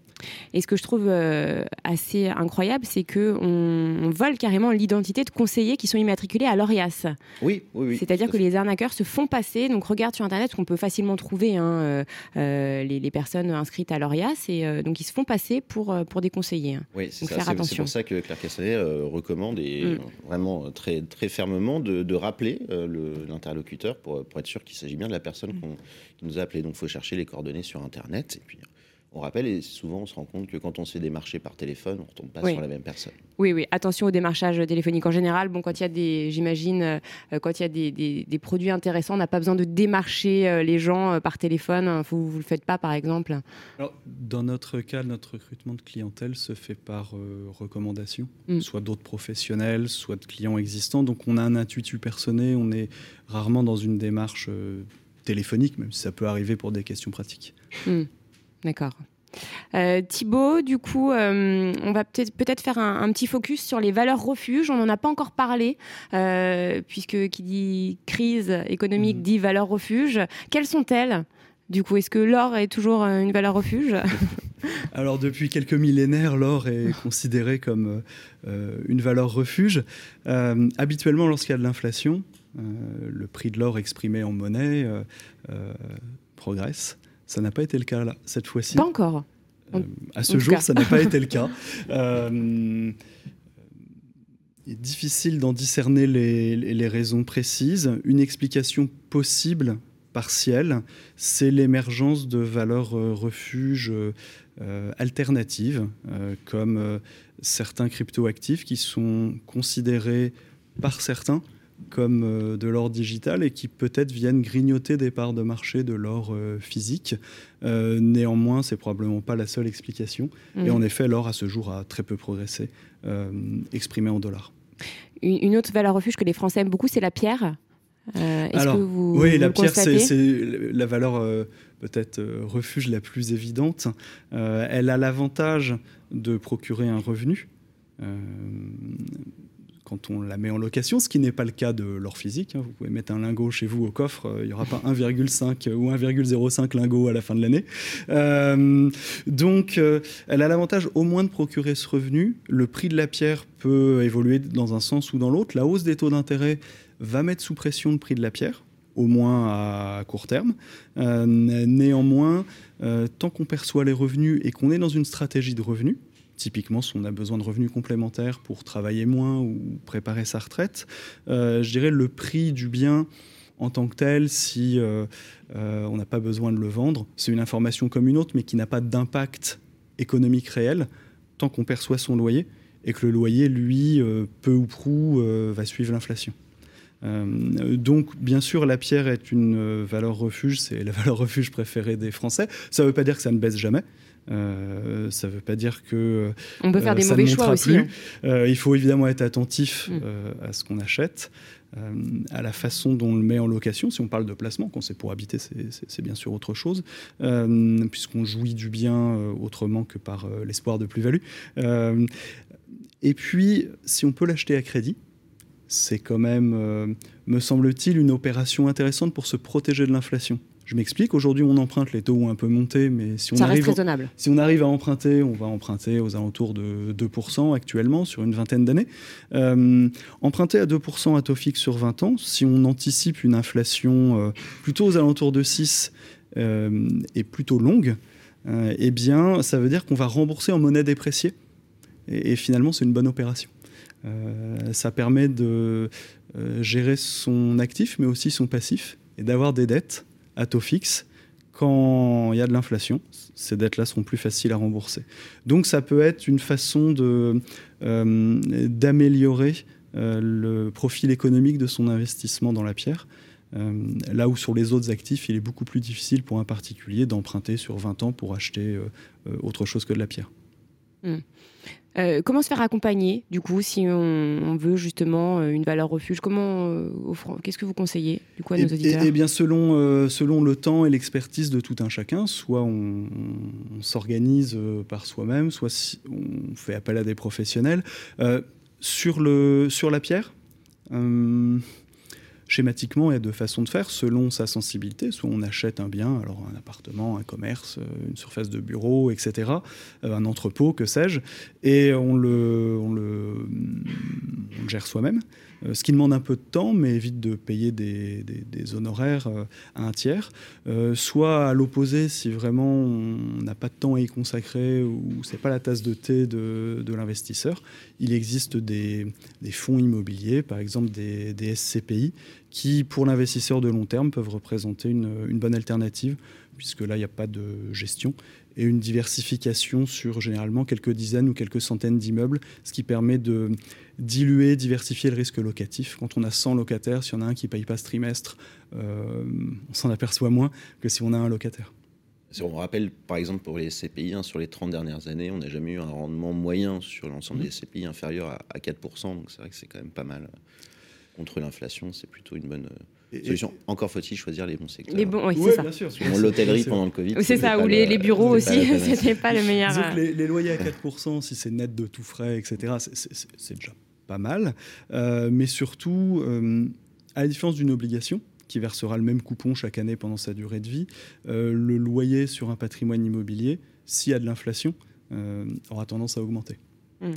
Et ce que je trouve euh, assez incroyable, c'est qu'on on vole carrément l'identité de conseillers qui sont immatriculés à l'ORIAS. Oui, oui, oui. C'est-à-dire que les arnaqueurs se font passer. Donc, regarde sur Internet, qu'on peut facilement trouver hein, euh, euh, les, personnes inscrites à l'ORIAS. Et donc, ils se font passer pour, pour des conseillers. Hein. Oui, c'est ça. C'est pour ça que Claire Cassanet recommande et mm. vraiment très, très fermement de, de rappeler euh, l'interlocuteur pour, pour, être sûr qu'il s'agit bien de la personne mm. qui nous a appelé. Donc il faut chercher les coordonnées sur Internet et puis on rappelle, et souvent on se rend compte que quand on se fait démarcher par téléphone, on ne retombe pas sur la même personne. Oui, oui, attention au démarchage téléphonique en général. Bon, quand il y a des, j'imagine, euh, quand il y a des, des, produits intéressants, on n'a pas besoin de démarcher euh, les gens euh, par téléphone. Vous ne le faites pas, par exemple Alors, Dans notre cas, notre recrutement de clientèle se fait par recommandation, mm. soit d'autres professionnels, soit de clients existants. Donc on a un intuitu personnel, on est rarement dans une démarche téléphonique, même si ça peut arriver pour des questions pratiques. Mm. D'accord. Euh, Thibaut, du coup, euh, on va peut-être peut faire un, petit focus sur les valeurs refuges. On n'en a pas encore parlé, euh, puisque qui dit crise économique mhm. dit valeurs refuges. Quelles sont-elles du coup, est-ce que l'or est toujours une valeur refuge? Alors, depuis quelques millénaires, l'or est considéré comme une valeur refuge. habituellement, lorsqu'il y a de l'inflation, le prix de l'or exprimé en monnaie progresse. Ça n'a pas été le cas là, cette fois-ci. Pas encore. Euh, à ce jour, ça n'a pas été le cas. Euh, il est difficile d'en discerner les, raisons précises. Une explication possible, partielle, c'est l'émergence de valeurs euh, refuges alternatives, comme certains cryptoactifs qui sont considérés par certains comme euh, de l'or digital et qui peut-être viennent grignoter des parts de marché de l'or euh, physique. Euh, néanmoins, c'est probablement pas la seule explication. Et mm. en effet, l'or à ce jour a très peu progressé, exprimé en dollars. Une autre valeur refuge que les Français aiment beaucoup, c'est la pierre. Alors, que vous, oui, la pierre, c'est la valeur peut-être refuge la plus évidente. elle a l'avantage de procurer un revenu quand on la met en location, ce qui n'est pas le cas de l'or physique. Hein. Vous pouvez mettre un lingot chez vous au coffre, euh, il n'y aura pas 1,5 ou 1,05 lingots à la fin de l'année. Euh, donc, euh, elle a l'avantage au moins de procurer ce revenu. Le prix de la pierre peut évoluer dans un sens ou dans l'autre. La hausse des taux d'intérêt va mettre sous pression le prix de la pierre au moins à court terme. néanmoins, tant qu'on perçoit les revenus et qu'on est dans une stratégie de revenus, Typiquement, si on a besoin de revenus complémentaires pour travailler moins ou préparer sa retraite, euh, je dirais le prix du bien en tant que tel, si euh, euh, on n'a pas besoin de le vendre, c'est une information comme une autre, mais qui n'a pas d'impact économique réel tant qu'on perçoit son loyer et que le loyer, lui, peu ou prou, va suivre l'inflation. donc, bien sûr, la pierre est une valeur refuge, c'est la valeur refuge préférée des Français. Ça ne veut pas dire que ça ne baisse jamais. Euh, ça ne veut pas dire que on peut faire euh, des mauvais choix aussi. Hein. Euh, il faut évidemment être attentif mm. à ce qu'on achète, à la façon dont on le met en location. Si on parle de placement, quand c'est pour habiter, c'est bien sûr autre chose, puisqu'on jouit du bien autrement que par l'espoir de plus-value. et puis, si on peut l'acheter à crédit, c'est quand même, me semble-t-il, une opération intéressante pour se protéger de l'inflation. Je m'explique, aujourd'hui on emprunte, les taux ont un peu monté, mais si on, arrive, si on arrive à emprunter, on va emprunter aux alentours de 2% actuellement sur une vingtaine d'années. Euh, emprunter à 2% à taux fixe sur 20 ans, si on anticipe une inflation euh, plutôt aux alentours de 6 euh, et plutôt longue, eh bien ça veut dire qu'on va rembourser en monnaie dépréciée. Et, et finalement c'est une bonne opération. ça permet de gérer son actif, mais aussi son passif, et d'avoir des dettes à taux fixe quand il y a de l'inflation. Ces dettes-là seront plus faciles à rembourser. Donc ça peut être une façon euh, d'améliorer euh, le profil économique de son investissement dans la pierre. Euh, là où sur les autres actifs, il est beaucoup plus difficile pour un particulier d'emprunter sur 20 ans pour acheter autre chose que de la pierre. Hmm. Euh, comment se faire accompagner, du coup, si on, veut justement euh, une valeur refuge? Comment euh, Qu'est-ce que vous conseillez, du coup, à nos auditeurs? Eh bien, selon, selon le temps et l'expertise de tout un chacun, soit on, s'organise par soi-même, soit on fait appel à des professionnels. sur, le, sur la pierre, schématiquement, il y a de faire selon sa sensibilité. Soit on achète un bien, alors un appartement, un commerce, euh, une surface de bureau, etc., euh, un entrepôt, que sais-je, et on le gère soi-même. Euh, ce qui demande un peu de temps, mais évite de payer des, honoraires euh, à un tiers. Euh, soit à l'opposé, si vraiment on n'a pas de temps à y consacrer ou c'est pas la tasse de thé de, l'investisseur, il existe des, fonds immobiliers, par exemple des, SCPI, qui, pour l'investisseur de long terme, peuvent représenter une bonne alternative, puisque là, il n'y a pas de gestion et une diversification sur généralement quelques dizaines ou quelques centaines d'immeubles, ce qui permet de diluer, diversifier le risque locatif. Quand on a 100 locataires, s'il y en a un qui ne paye pas ce trimestre, euh, on s'en aperçoit moins que si on a un locataire. Si on rappelle, par exemple, pour les CPI, hein, sur les 30 dernières années, on n'a jamais eu un rendement moyen sur l'ensemble des CPI inférieur à, à 4%. Donc c'est vrai que c'est quand même pas mal. Contre l'inflation, c'est plutôt une bonne, encore faut-il choisir les bons secteurs. Les bons, oui, c'est ça. Bien sûr. L'hôtellerie pendant le Covid. C'est ça, ou les, bureaux aussi, c'était pas le meilleur. Euh. Les, les, loyers à 4%, si c'est net de tout frais, etc., c'est déjà pas mal. Euh, mais surtout, euh, à la différence d'une obligation, qui versera le même coupon chaque année pendant sa durée de vie, le loyer sur un patrimoine immobilier, s'il y a de l'inflation, aura tendance à augmenter. Euh,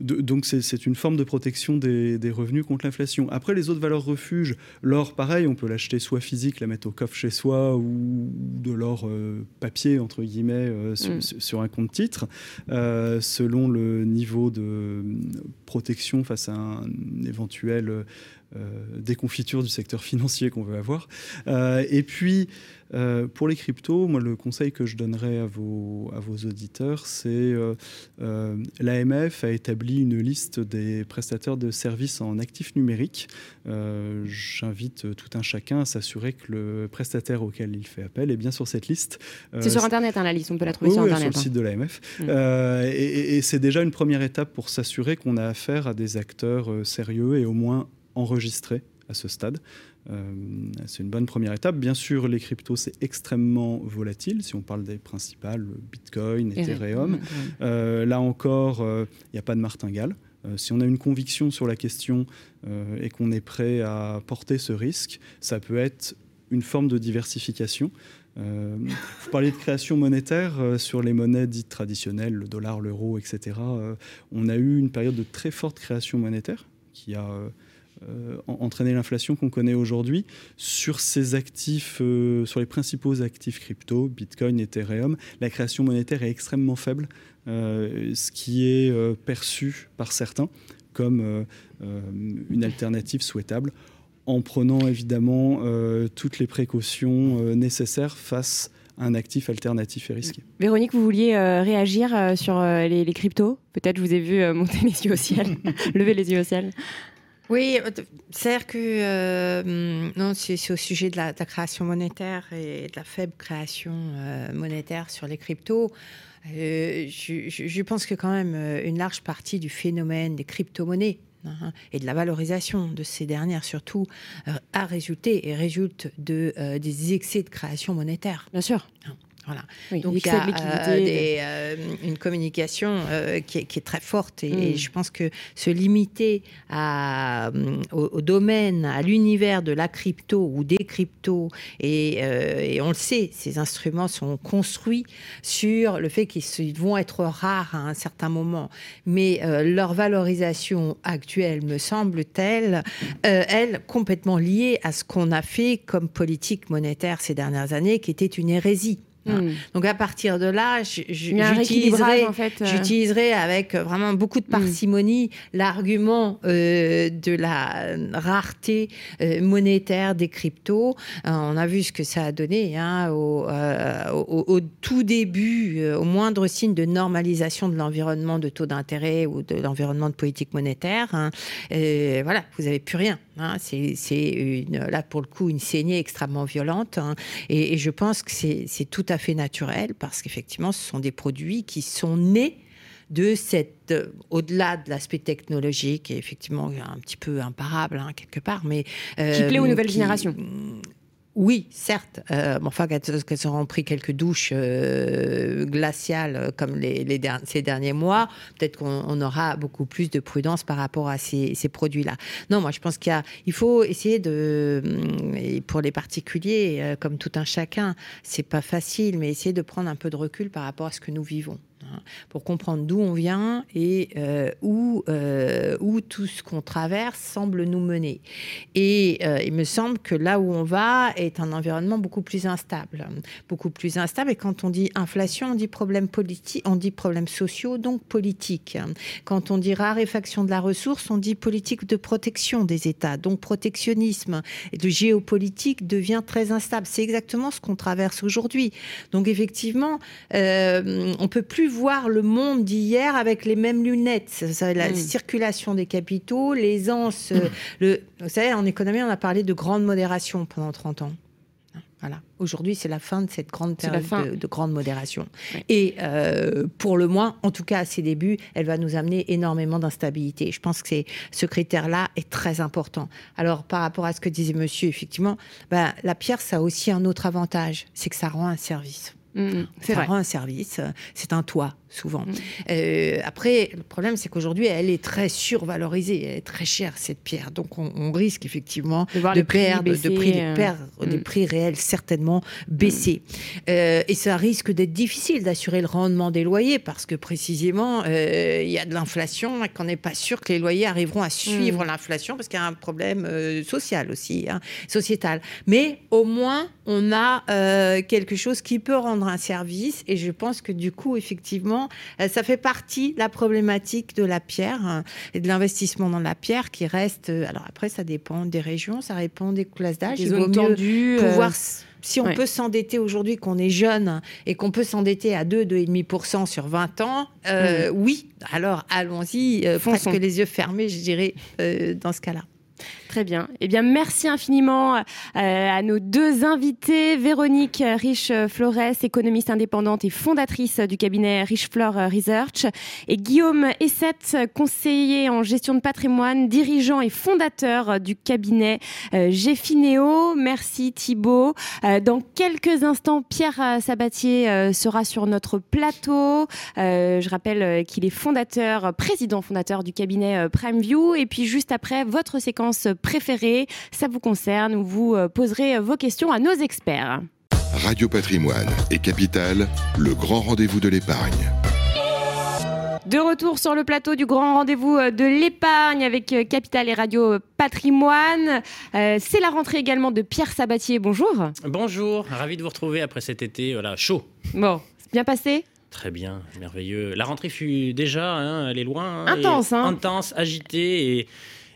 donc c'est une forme de protection des, revenus contre l'inflation. Après, les autres valeurs refuges, l'or, pareil, on peut l'acheter soit physique, la mettre au coffre chez soi, ou de l'or euh, papier, entre guillemets, euh, mm. sur, un compte titre, selon le niveau de protection face à un éventuel déconfiture du secteur financier qu'on veut avoir. et puis, euh, pour les cryptos, moi, le conseil que je donnerais à vos, à vos auditeurs, c'est euh, euh l'AMF a établi une liste des prestataires de services en actifs numériques. Euh, j'invite tout un chacun à s'assurer que le prestataire auquel il fait appel est bien sur cette liste. c'est sur Internet, hein, la liste, on peut la trouver sur Internet. sur le hein. site de l'AMF. Mm. et, et c'est déjà une première étape pour s'assurer qu'on a affaire à des acteurs sérieux et au moins enregistrés à ce stade. Euh, c'est une bonne première étape. Bien sûr, les cryptos, c'est extrêmement volatile. Si on parle des principales, Bitcoin, Ethereum, euh, là encore, il euh, n'y a pas de martingale. si on a une conviction sur la question et qu'on est prêt à porter ce risque, ça peut être une forme de diversification. vous parliez de création monétaire sur les monnaies dites traditionnelles, le dollar, l'euro, etc. on a eu une période de très forte création monétaire qui a entraîner l'inflation qu'on connaît aujourd'hui sur ces actifs, euh, sur les principaux actifs crypto, Bitcoin, Ethereum. La création monétaire est extrêmement faible, euh, ce qui est perçu par certains comme une alternative souhaitable, en prenant évidemment toutes les précautions nécessaires face à un actif alternatif et risqué. Véronique, vous vouliez réagir sur les, les, cryptos? Peut-être je vous ai vu monter les yeux au ciel, lever les yeux au ciel. Oui, euh, c'est-à-dire que euh, non, c'est au sujet de la, création monétaire et de la faible création euh, monétaire sur les cryptos. je, pense que quand même une large partie du phénomène des crypto-monnaies hein, et de la valorisation de ces dernières surtout a résulté et résulte de des excès de création monétaire. Bien sûr. Hein. Voilà. Donc il y a euh, euh, une communication euh, qui, est, très forte et, mm. je pense que se limiter à, au, domaine, à l'univers de la crypto ou des cryptos, et, on le sait, ces instruments sont construits sur le fait qu'ils vont être rares à un certain moment, mais leur valorisation actuelle me semble-t-elle, elle, complètement liée à ce qu'on a fait comme politique monétaire ces dernières années, qui était une hérésie. Hmm. Donc à partir de là, j'utiliserai en fait, euh. avec vraiment beaucoup de hmm. parcimonie l'argument euh, de la rareté euh, monétaire des cryptos. on a vu ce que ça a donné hein, au, au, tout début, au moindre signe de normalisation de l'environnement de taux d'intérêt ou de l'environnement de politique monétaire. Hein. voilà, vous n'avez plus rien. Hein. c'est là pour le coup une saignée extrêmement violente hein. et, je pense que c'est tout à fait naturel parce qu'effectivement ce sont des produits qui sont nés de cette, euh, au-delà de l'aspect technologique, et effectivement un petit peu imparable hein, quelque part, mais qui plaît aux nouvelles générations. Oui, certes. Euh, enfin, qu'elles auront pris quelques douches euh, glaciales euh, comme ces derniers mois, peut-être qu'on aura beaucoup plus de prudence par rapport à ces, produits-là. Non, moi, je pense qu'il il faut essayer de, pour les particuliers, comme tout un chacun, c'est pas facile, mais essayer de prendre un peu de recul par rapport à ce que nous vivons. Hein, pour comprendre d'où on vient et euh, où, euh, où tout ce qu'on traverse semble nous mener. Et euh, il me semble que là où on va est un environnement beaucoup plus instable. Beaucoup plus instable. Et quand on dit inflation, on dit problème politique, on dit problèmes sociaux, donc politique. Quand on dit raréfaction de la ressource, on dit politique de protection des États, donc protectionnisme. Et le géopolitique devient très instable. C'est exactement ce qu'on traverse aujourd'hui. Donc effectivement, on peut plus voir le monde d'hier avec les mêmes lunettes. la mm. circulation des capitaux, l'aisance. Le, vous savez, en économie, on a parlé de grande modération pendant 30 ans. Voilà. Aujourd'hui, c'est la fin de cette grande période de, grande modération. Et euh, pour le moins, en tout cas à ses débuts, elle va nous amener énormément d'instabilité. Je pense que ce critère-là est très important. Alors, par rapport à ce que disait monsieur, effectivement, ben, la pierre, ça a aussi un autre avantage, c'est que ça rend un service. Mm, mm. ça rend un service, c'est un toit souvent. Mm. Euh, après, le problème, c'est qu'aujourd'hui, elle est très survalorisée, elle est très chère cette pierre, donc on, risque effectivement de, de perdre, de prix, de perdre des prix réels certainement baisser. Euh, et ça risque d'être difficile d'assurer le rendement des loyers parce que précisément, euh, il y a de l'inflation et qu'on n'est pas sûr que les loyers arriveront à suivre l'inflation parce qu'il y a un problème social aussi, hein, sociétal. Mais au moins, on a quelque chose qui peut rendre un service. Et je pense que du coup, effectivement, euh, ça fait partie de la problématique de la pierre hein, et de l'investissement dans la pierre qui reste. Euh, alors après, ça dépend des régions, ça dépend des classes d'âge. Il vaut mieux pouvoir. Euh, si on peut s'endetter aujourd'hui, qu'on est jeune et qu'on peut s'endetter à 2, 2,5% sur 20 ans, mm. oui, alors allons-y, presque les yeux fermés, je dirais, dans ce cas-là. Très bien. Eh bien, merci infiniment euh, à nos deux invités, Véronique Riche-Flores, économiste indépendante et fondatrice du cabinet Riche-Fleur Research, et Guillaume Essette, conseiller en gestion de patrimoine, dirigeant et fondateur du cabinet euh. Merci Thibault. Euh, dans quelques instants, Pierre Sabatier sera sur notre plateau. Je rappelle qu'il est fondateur, président fondateur du cabinet PrimeView. Et puis juste après, votre séquence préféré. Ça vous concerne, vous euh, poserez vos questions à nos experts. Radio Patrimoine et Capital, le grand rendez-vous de l'épargne. De retour sur le plateau du grand rendez-vous euh, de l'épargne avec euh, Capital et Radio Patrimoine. c'est la rentrée également de Pierre Sabatier. Bonjour. Bonjour, ravi de vous retrouver après cet été voilà, chaud. Bon, c'est bien passé? Très bien, merveilleux. La rentrée fut déjà, hein, elle est loin. Hein, intense, hein. Intense, agitée et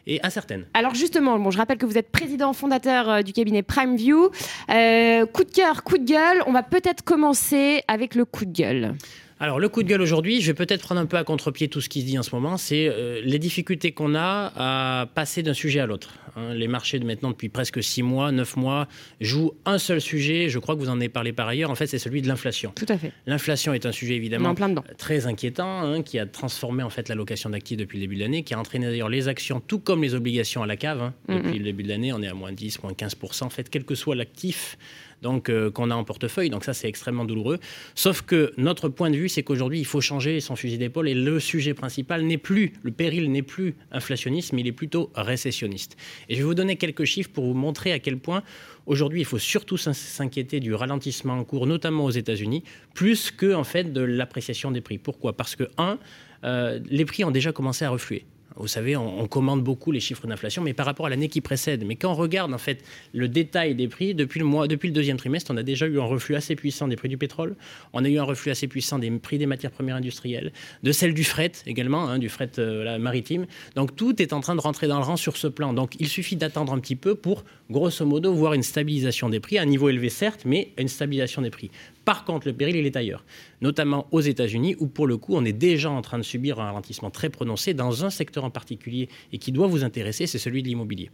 et incertaine. Alors justement, je rappelle que vous êtes président fondateur euh, du cabinet PrimeView. Euh, coup de cœur, coup de gueule. On va peut-être commencer avec le coup de gueule. Alors le coup de gueule aujourd'hui, je vais peut-être prendre un peu à contre-pied tout ce qui se dit en ce moment, c'est euh, les difficultés qu'on a à passer d'un sujet à l'autre. Hein. les marchés de maintenant depuis presque six mois, neuf mois jouent un seul sujet. Je crois que vous en avez parlé par ailleurs. En fait, c'est celui de l'inflation. Tout à fait. L'inflation est un sujet évidemment très inquiétant, hein, qui a transformé en fait l'allocation d'actifs depuis le début de l'année, qui a entraîné d'ailleurs les actions, tout comme les obligations à la cave. Hein. Depuis le début de l'année, on est à moins 10, moins 15 En fait, quel que soit l'actif donc euh, qu'on a en portefeuille. Donc ça, c'est extrêmement douloureux. Sauf que notre point de vue, c'est qu'aujourd'hui, il faut changer son fusil d'épaule et le sujet principal n'est plus, le péril n'est plus inflationniste, mais il est plutôt récessionniste. Et je vais vous donner quelques chiffres pour vous montrer à quel point aujourd'hui, il faut surtout s'inquiéter du ralentissement en cours, notamment aux États-Unis, plus que en fait de l'appréciation des prix. Pourquoi? Parce que un, euh, les prix ont déjà commencé à refluer. Vous savez, on, commande beaucoup les chiffres d'inflation, mais par rapport à l'année qui précède. Mais quand on regarde en fait le détail des prix, depuis le, mois, depuis le deuxième trimestre, on a déjà eu un reflux assez puissant des prix du pétrole, on a eu un reflux assez puissant des prix des matières premières industrielles, de celle du fret également, hein, du fret euh, maritime. Donc tout est en train de rentrer dans le rang sur ce plan. Donc il suffit d'attendre un petit peu pour, grosso modo, voir une stabilisation des prix, à un niveau élevé certes, mais une stabilisation des prix. Par contre, le péril, il est ailleurs, notamment aux États-Unis, où pour le coup, on est déjà en train de subir un ralentissement très prononcé dans un secteur en particulier et qui doit vous intéresser, c'est celui de l'immobilier.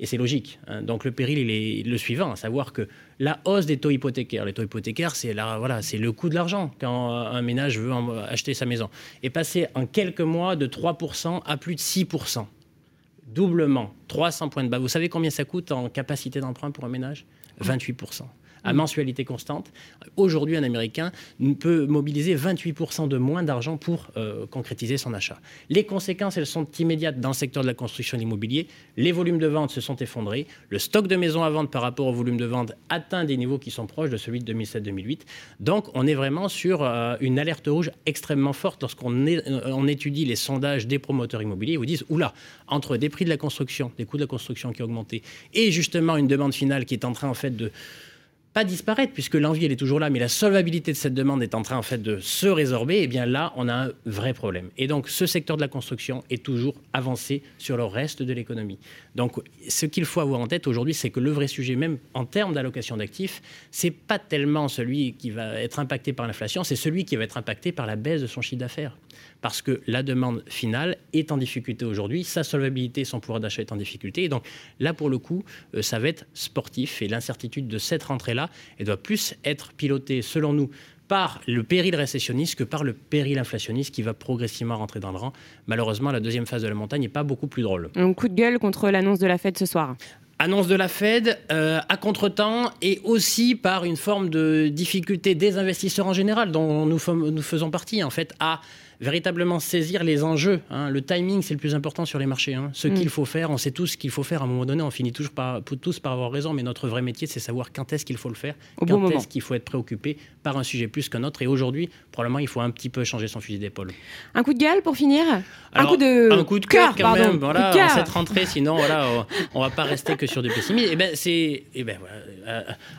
Et c'est logique. Hein. Donc le péril, il est le suivant, à savoir que la hausse des taux hypothécaires, les taux hypothécaires, c'est voilà, c'est le coût de l'argent quand un ménage veut acheter sa maison, est passé en quelques mois de 3% à plus de 6%. Doublement, 300 points de bas. Vous savez combien ça coûte en capacité d'emprunt pour un ménage? 28% à mensualité constante. Aujourd'hui, un Américain peut mobiliser 28% de moins d'argent pour euh, concrétiser son achat. Les conséquences, elles sont immédiates dans le secteur de la construction de. Les volumes de vente se sont effondrés. Le stock de maisons à vendre par rapport au volume de vente atteint des niveaux qui sont proches de celui de 2007-2008. Donc, on est vraiment sur euh, une alerte rouge extrêmement forte lorsqu'on euh, étudie les sondages des promoteurs immobiliers. Ils vous disent, oula, entre des prix de la construction, des coûts de la construction qui ont augmenté, et justement une demande finale qui est en train en fait de pas disparaître puisque l'envie elle est toujours là, mais la solvabilité de cette demande est en train en fait de se résorber. Et eh bien là, on a un vrai problème. Et donc, ce secteur de la construction est toujours avancé sur le reste de l'économie. Donc, ce qu'il faut avoir en tête aujourd'hui, c'est que le vrai sujet, même en termes d'allocation d'actifs, c'est pas tellement celui qui va être impacté par l'inflation, c'est celui qui va être impacté par la baisse de son chiffre d'affaires parce que la demande finale est en difficulté aujourd'hui, sa solvabilité, son pouvoir d'achat est en difficulté. Et donc là, pour le coup, euh, ça va être sportif et l'incertitude de cette rentrée-là, elle doit plus être pilotée, selon nous, par le péril récessionniste que par le péril inflationniste qui va progressivement rentrer dans le rang. Malheureusement, la deuxième phase de la montagne n'est pas beaucoup plus drôle. Un coup de gueule contre l'annonce de la Fed ce soir. Annonce de la Fed euh, à contretemps et aussi par une forme de difficulté des investisseurs en général, dont nous, nous faisons partie en fait, à véritablement saisir les enjeux. Hein. Le timing, c'est le plus important sur les marchés. Hein. Ce mm. qu'il faut faire, on sait tous ce qu'il faut faire à un moment donné. On finit toujours par, tous par avoir raison, mais notre vrai métier, c'est savoir quand est-ce qu'il faut le faire, quand est-ce qu'il faut être préoccupé par un sujet plus qu'un autre. Et aujourd'hui, probablement, il faut un petit peu changer son fusil d'épaule. Un coup de gueule pour finir? Un coup de un coup de cœur quand même. Voilà, cette rentrée, sinon voilà, on, va pas rester que sur du pessimisme. Et eh ben c'est, eh ben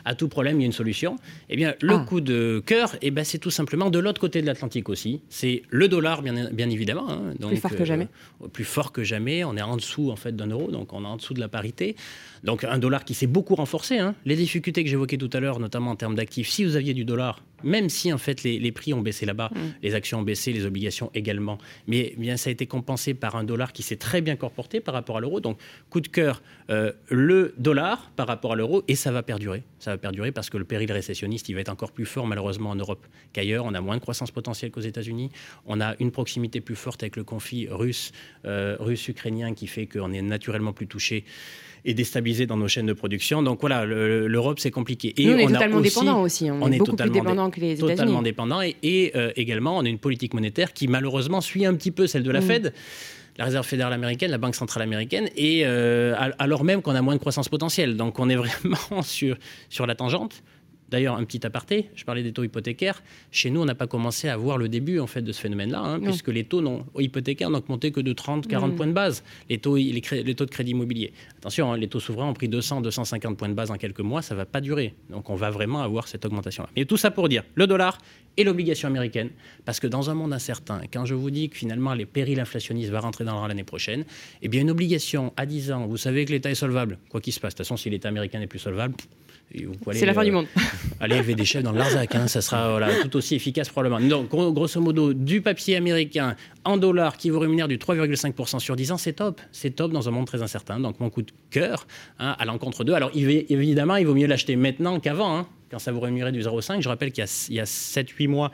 à, tout problème, il y a une solution. Eh bien, le ah. coup de cœur, eh ben c'est tout simplement de l'autre côté de l'Atlantique aussi. C'est le dollar, bien, bien évidemment. Hein. donc, plus fort que jamais. Euh, plus fort que jamais. On est en dessous en fait d'un euro, donc on est en dessous de la parité. Donc un dollar qui s'est beaucoup renforcé. Hein. Les difficultés que j'évoquais tout à l'heure, notamment en termes d'actifs, si vous aviez du dollar, même si en fait les, prix ont baissé là-bas, mm. les actions ont baissé, les obligations également, mais bien ça a été compensé par un dollar qui s'est très bien comporté par rapport à l'euro. Donc coup de cœur, euh, le dollar par rapport à l'euro, et ça va perdurer. Ça va perdurer parce que le péril récessionniste, il va être encore plus fort malheureusement en Europe qu'ailleurs. On a moins de croissance potentielle qu'aux États-Unis. On a une proximité plus forte avec le conflit russe, euh, russe-ukrainien qui fait qu'on est naturellement plus touché et déstabilisé dans nos chaînes de production. Donc voilà, l'Europe, c'est compliqué. Et on est totalement dépendant aussi. On, est, beaucoup plus dépendant que les États-Unis. Totalement dépendant. Et, euh, également, on a une politique monétaire qui, malheureusement, suit un petit peu celle de la mm. Fed la Réserve fédérale américaine, la Banque centrale américaine, et euh, alors même qu'on a moins de croissance potentielle. Donc on est vraiment sur, sur la tangente. D'ailleurs, un petit aparté, je parlais des taux hypothécaires. Chez nous, on n'a pas commencé à voir le début en fait de ce phénomène-là, hein, puisque les taux non, hypothécaires n'ont augmenté que de 30, 40 mm. points de base, les taux, les, taux de crédit immobilier. Attention, hein, les taux souverains ont pris 200, 250 points de base en quelques mois, ça ne va pas durer. Donc on va vraiment avoir cette augmentation-là. Mais tout ça pour dire le dollar et l'obligation américaine, parce que dans un monde incertain, quand je vous dis que finalement les périls inflationnistes vont rentrer dans l'année prochaine, eh bien une obligation à 10 ans, vous savez que l'État est solvable, quoi qu'il se passe. De toute façon, si l'État américain n'est plus solvable, c'est la fin du euh, monde. allez élever des chefs dans le Larzac, hein, ça sera tout aussi efficace probablement. Donc, grosso modo, du papier américain en dollars qui vous rémunère du 3,5% sur 10 ans, c'est top. C'est top dans un monde très incertain. Donc, mon coup de cœur hein, à l'encontre d'eux. Alors, évidemment, il vaut mieux l'acheter maintenant qu'avant, hein, quand ça vous rémunérait du 0,5. Je rappelle qu'il y a, a 7-8 mois,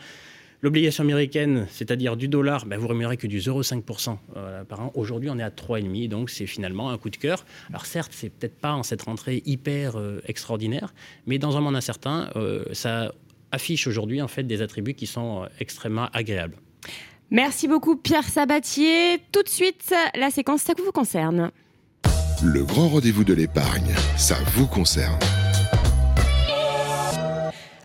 L'obligation américaine, c'est-à-dire du dollar, ben vous rémunérez que du 0,5% euh, par an. Aujourd'hui, on est à 3,5%, donc c'est finalement un coup de cœur. Alors certes, c'est peut-être pas en cette rentrée hyper euh, extraordinaire, mais dans un monde incertain, euh, ça affiche aujourd'hui en fait des attributs qui sont extrêmement agréables. Merci beaucoup Pierre Sabatier. Tout de suite, la séquence Ça vous concerne. Le grand rendez-vous de l'épargne, ça vous concerne.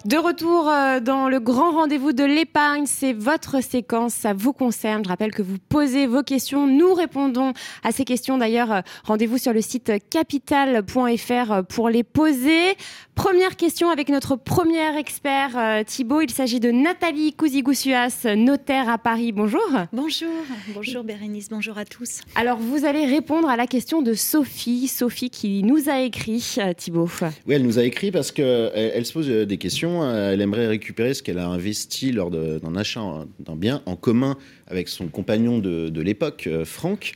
De retour euh, dans le grand rendez-vous de l'épargne, c'est votre séquence, ça vous concerne. Je rappelle que vous posez vos questions, nous répondons à ces questions. D'ailleurs, euh, rendez-vous sur le site capital.fr euh, pour les poser. Première question avec notre premier expert Thibault. Il s'agit de Nathalie Cousigousuas, notaire à Paris. Bonjour. Bonjour, bonjour Bérénice, bonjour à tous. Alors, vous allez répondre à la question de Sophie, Sophie qui nous a écrit, Thibault. Oui, elle nous a écrit parce qu'elle elle se pose des questions question. Elle aimerait récupérer ce qu'elle a investi lors d'un achat d'un bien en commun avec son compagnon de, l'époque, euh, Franck.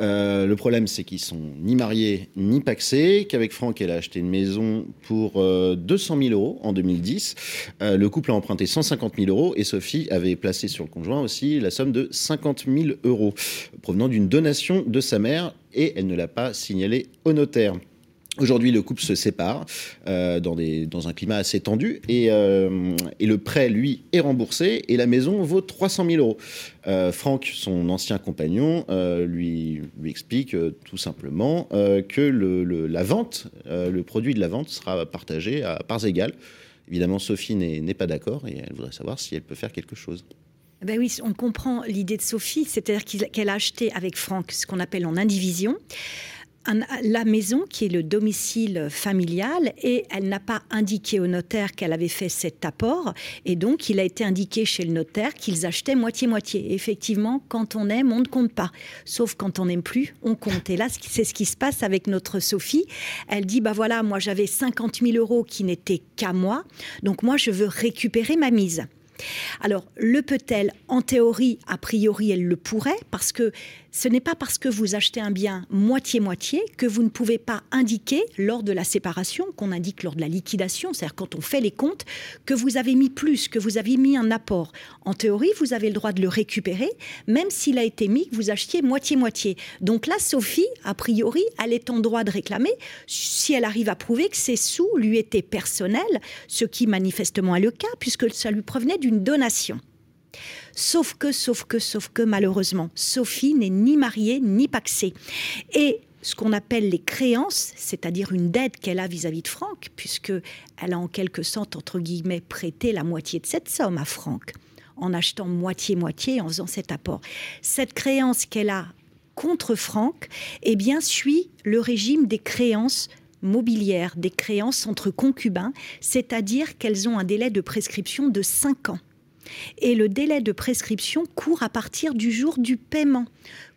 Euh, le problème, c'est qu'ils sont ni mariés ni paxés, qu'avec Franck, elle a acheté une maison pour 200 euh, 000 euros en 2010. le couple a emprunté 150 000 euros et Sophie avait placé sur le conjoint aussi la somme de 50 000 euros provenant d'une donation de sa mère et elle ne l'a pas signalé au notaire. Aujourd'hui, le couple se sépare euh, dans, un climat assez tendu et, euh, et, le prêt, lui, est remboursé et la maison vaut 300 000 euros. Euh, Franck, son ancien compagnon, lui, lui explique tout simplement que le, la vente, le produit de la vente sera partagé à parts égales. Évidemment, Sophie n'est pas d'accord et elle voudrait savoir si elle peut faire quelque chose. Ben oui, on comprend l'idée de Sophie, c'est-à-dire qu'elle a acheté avec Franck ce qu'on appelle en indivision la maison qui est le domicile familial et elle n'a pas indiqué au notaire qu'elle avait fait cet apport et donc il a été indiqué chez le notaire qu'ils achetaient moitié-moitié. Effectivement, quand on aime, on ne compte pas. Sauf quand on n'aime plus, on compte. Et là, c'est ce qui se passe avec notre Sophie. Elle dit, bah voilà, moi j'avais 50 000 euros qui n'étaient qu'à moi, donc moi je veux récupérer ma mise. Alors, le peut-elle? En théorie, a priori, elle le pourrait, parce que ce n'est pas parce que vous achetez un bien moitié-moitié que vous ne pouvez pas indiquer lors de la séparation, qu'on indique lors de la liquidation, c'est-à-dire quand on fait les comptes, que vous avez mis plus, que vous avez mis un apport. En théorie, vous avez le droit de le récupérer, même s'il a été mis que vous achetiez moitié-moitié. Donc là, Sophie, a priori, elle est en droit de réclamer si elle arrive à prouver que ces sous lui étaient personnels, ce qui manifestement est le cas, puisque ça lui provenait d'une donation. Sauf que, sauf que, sauf que, malheureusement, Sophie n'est ni mariée ni paxée. Et ce qu'on appelle les créances, c'est-à-dire une dette qu'elle a vis-à-vis de Franck, puisque elle a en quelque sorte, entre guillemets, prêté la moitié de cette somme à Franck, en achetant moitié-moitié, en faisant cet apport. Cette créance qu'elle a contre Franck, eh bien, suit le régime des créances mobilières, des créances entre concubins, c'est-à-dire qu'elles ont un délai de prescription de 5 ans et le délai de prescription court à partir du jour du paiement.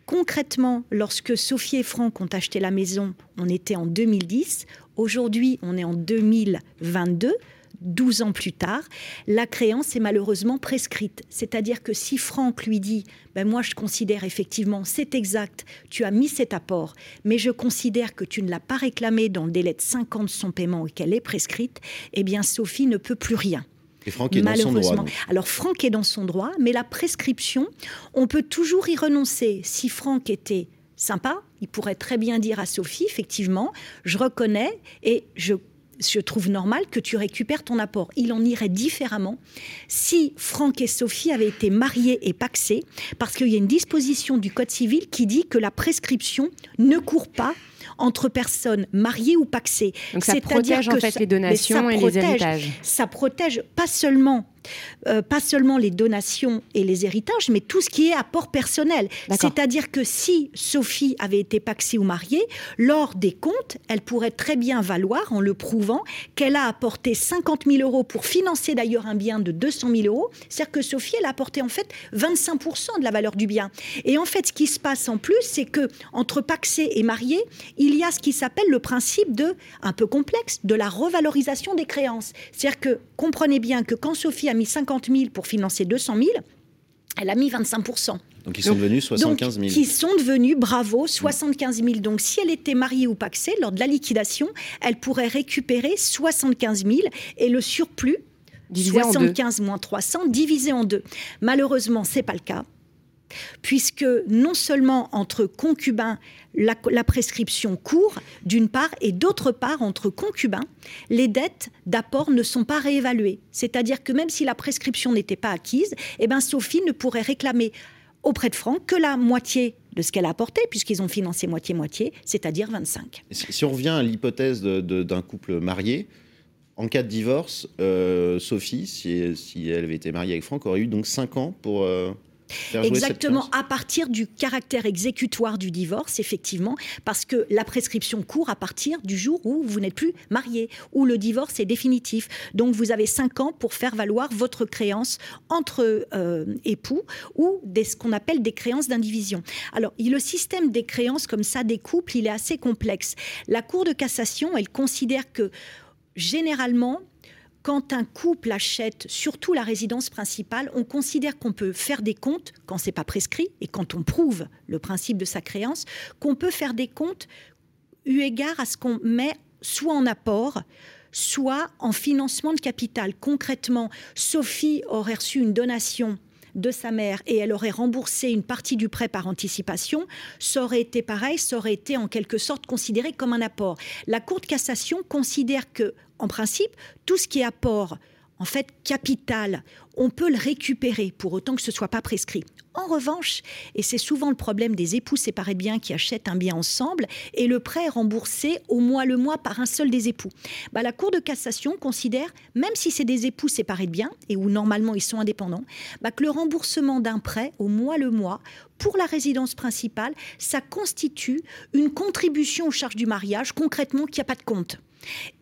Concrètement, lorsque Sophie et Franck ont acheté la maison, on était en 2010. Aujourd'hui, on est en 2022. 12 ans plus tard, la créance est malheureusement prescrite. C'est-à-dire que si Franck lui dit ben Moi, je considère effectivement, c'est exact, tu as mis cet apport, mais je considère que tu ne l'as pas réclamé dans le délai de 5 ans de son paiement et qu'elle est prescrite, eh bien, Sophie ne peut plus rien. Et Franck est dans son droit. Alors Franck est dans son droit, mais la prescription, on peut toujours y renoncer. Si Franck était sympa, il pourrait très bien dire à Sophie, effectivement, je reconnais et je je trouve normal que tu récupères ton apport. Il en irait différemment si Franck et Sophie avaient été mariés et paxés, parce qu'il y a une disposition du Code civil qui dit que la prescription ne court pas entre personnes mariées ou paxées. Donc ça protège en fait les donations et les héritages. Ça protège pas seulement euh, pas seulement les donations et les héritages, mais tout ce qui est apport personnel. C'est-à-dire que si Sophie avait été paxée ou mariée, lors des comptes, elle pourrait très bien valoir, en le prouvant, qu'elle a apporté 50 000 euros pour financer d'ailleurs un bien de 200 000 euros. C'est-à-dire que Sophie, elle a apporté en fait 25% de la valeur du bien. Et en fait, ce qui se passe en plus, c'est que entre paxé et marié, il y a ce qui s'appelle le principe de, un peu complexe, de la revalorisation des créances. C'est-à-dire que comprenez bien que quand Sophie a mis 50 000 pour financer 200 000, elle a mis 25 donc ils sont devenus 75 000. qui sont devenus, bravo, 75 000. Donc si elle était mariée ou paxée, lors de la liquidation, elle pourrait récupérer 75 000 et le surplus, 75 moins 300, divisé en deux. Malheureusement, c'est pas le cas puisque non seulement entre concubins, la, prescription court, d'une part, et d'autre part, entre concubins, les dettes d'apport ne sont pas réévaluées. C'est-à-dire que même si la prescription n'était pas acquise, eh ben Sophie ne pourrait réclamer auprès de Franck que la moitié de ce qu'elle a apporté, puisqu'ils ont financé moitié-moitié, c'est-à-dire 25. Si on revient à l'hypothèse d'un couple marié, en cas de divorce, euh, Sophie, si, elle avait été mariée avec Franck, aurait eu donc 5 ans pour... Euh, Exactement, à partir du caractère exécutoire du divorce, effectivement, parce que la prescription court à partir du jour où vous n'êtes plus marié, où le divorce est définitif. Donc vous avez cinq ans pour faire valoir votre créance entre euh, époux ou des, ce qu'on appelle des créances d'indivision. Alors, le système des créances comme ça des couples, il est assez complexe. La Cour de cassation, elle considère que généralement, quand un couple achète surtout la résidence principale, on considère qu'on peut faire des comptes quand c'est pas prescrit et quand on prouve le principe de sa créance, qu'on peut faire des comptes eu égard à ce qu'on met soit en apport, soit en financement de capital. Concrètement, Sophie aurait reçu une donation de sa mère et elle aurait remboursé une partie du prêt par anticipation, ça aurait été pareil, ça aurait été en quelque sorte considéré comme un apport. La Cour de cassation considère que, en principe, tout ce qui est apport en fait capital, on peut le récupérer pour autant que ce soit pas prescrit. En revanche, et c'est souvent le problème des époux séparés de biens qui achètent un bien ensemble et le prêt est remboursé au mois le mois par un seul des époux. Bah, la Cour de cassation considère, même si c'est des époux séparés de biens et où normalement ils sont indépendants, bah, que le remboursement d'un prêt au mois le mois pour la résidence principale, ça constitue une contribution aux charges du mariage, concrètement, qui n'y a pas de compte.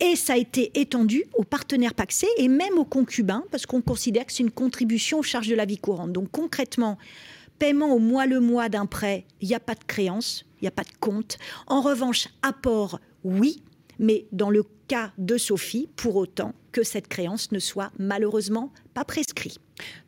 Et ça a été étendu aux partenaires paxés et même aux concubins, parce qu'on considère que c'est une contribution aux charges de la vie courante. Donc concrètement, paiement au mois le mois d'un prêt, il n'y a pas de créance, il n'y a pas de compte. En revanche, apport, oui, mais dans le cas de Sophie, pour autant que cette créance ne soit malheureusement pas prescrite.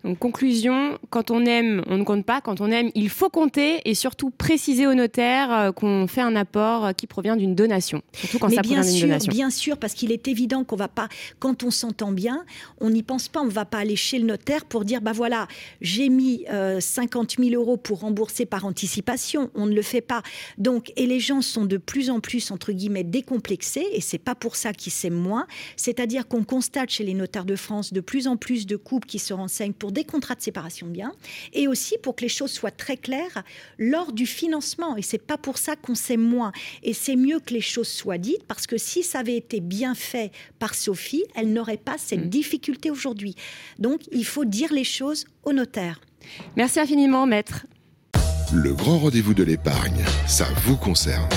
Donc, conclusion, quand on aime, on ne compte pas. Quand on aime, il faut compter et surtout préciser au notaire euh, qu'on fait un apport euh, qui provient d'une donation. Surtout quand ça bien provient d'une donation. Bien sûr, parce qu'il est évident qu'on va pas, quand on s'entend bien, on n'y pense pas. On ne va pas aller chez le notaire pour dire, bah voilà, j'ai mis 50 euh, 000 euros pour rembourser par anticipation. On ne le fait pas. Donc, et les gens sont de plus en plus, entre guillemets, décomplexés et c'est pas pour ça qu'ils s'aiment moins. C'est-à-dire qu'on constate chez les notaires de France de plus en plus de couples qui se renseignent pour des contrats de séparation de biens et aussi pour que les choses soient très claires lors du financement. Et c'est pas pour ça qu'on sait moins. Et c'est mieux que les choses soient dites parce que si ça avait été bien fait par Sophie, elle n'aurait pas cette mm. difficulté aujourd'hui. Donc il faut dire les choses au notaire. Merci infiniment, maître. Le grand rendez-vous de l'épargne, ça vous concerne.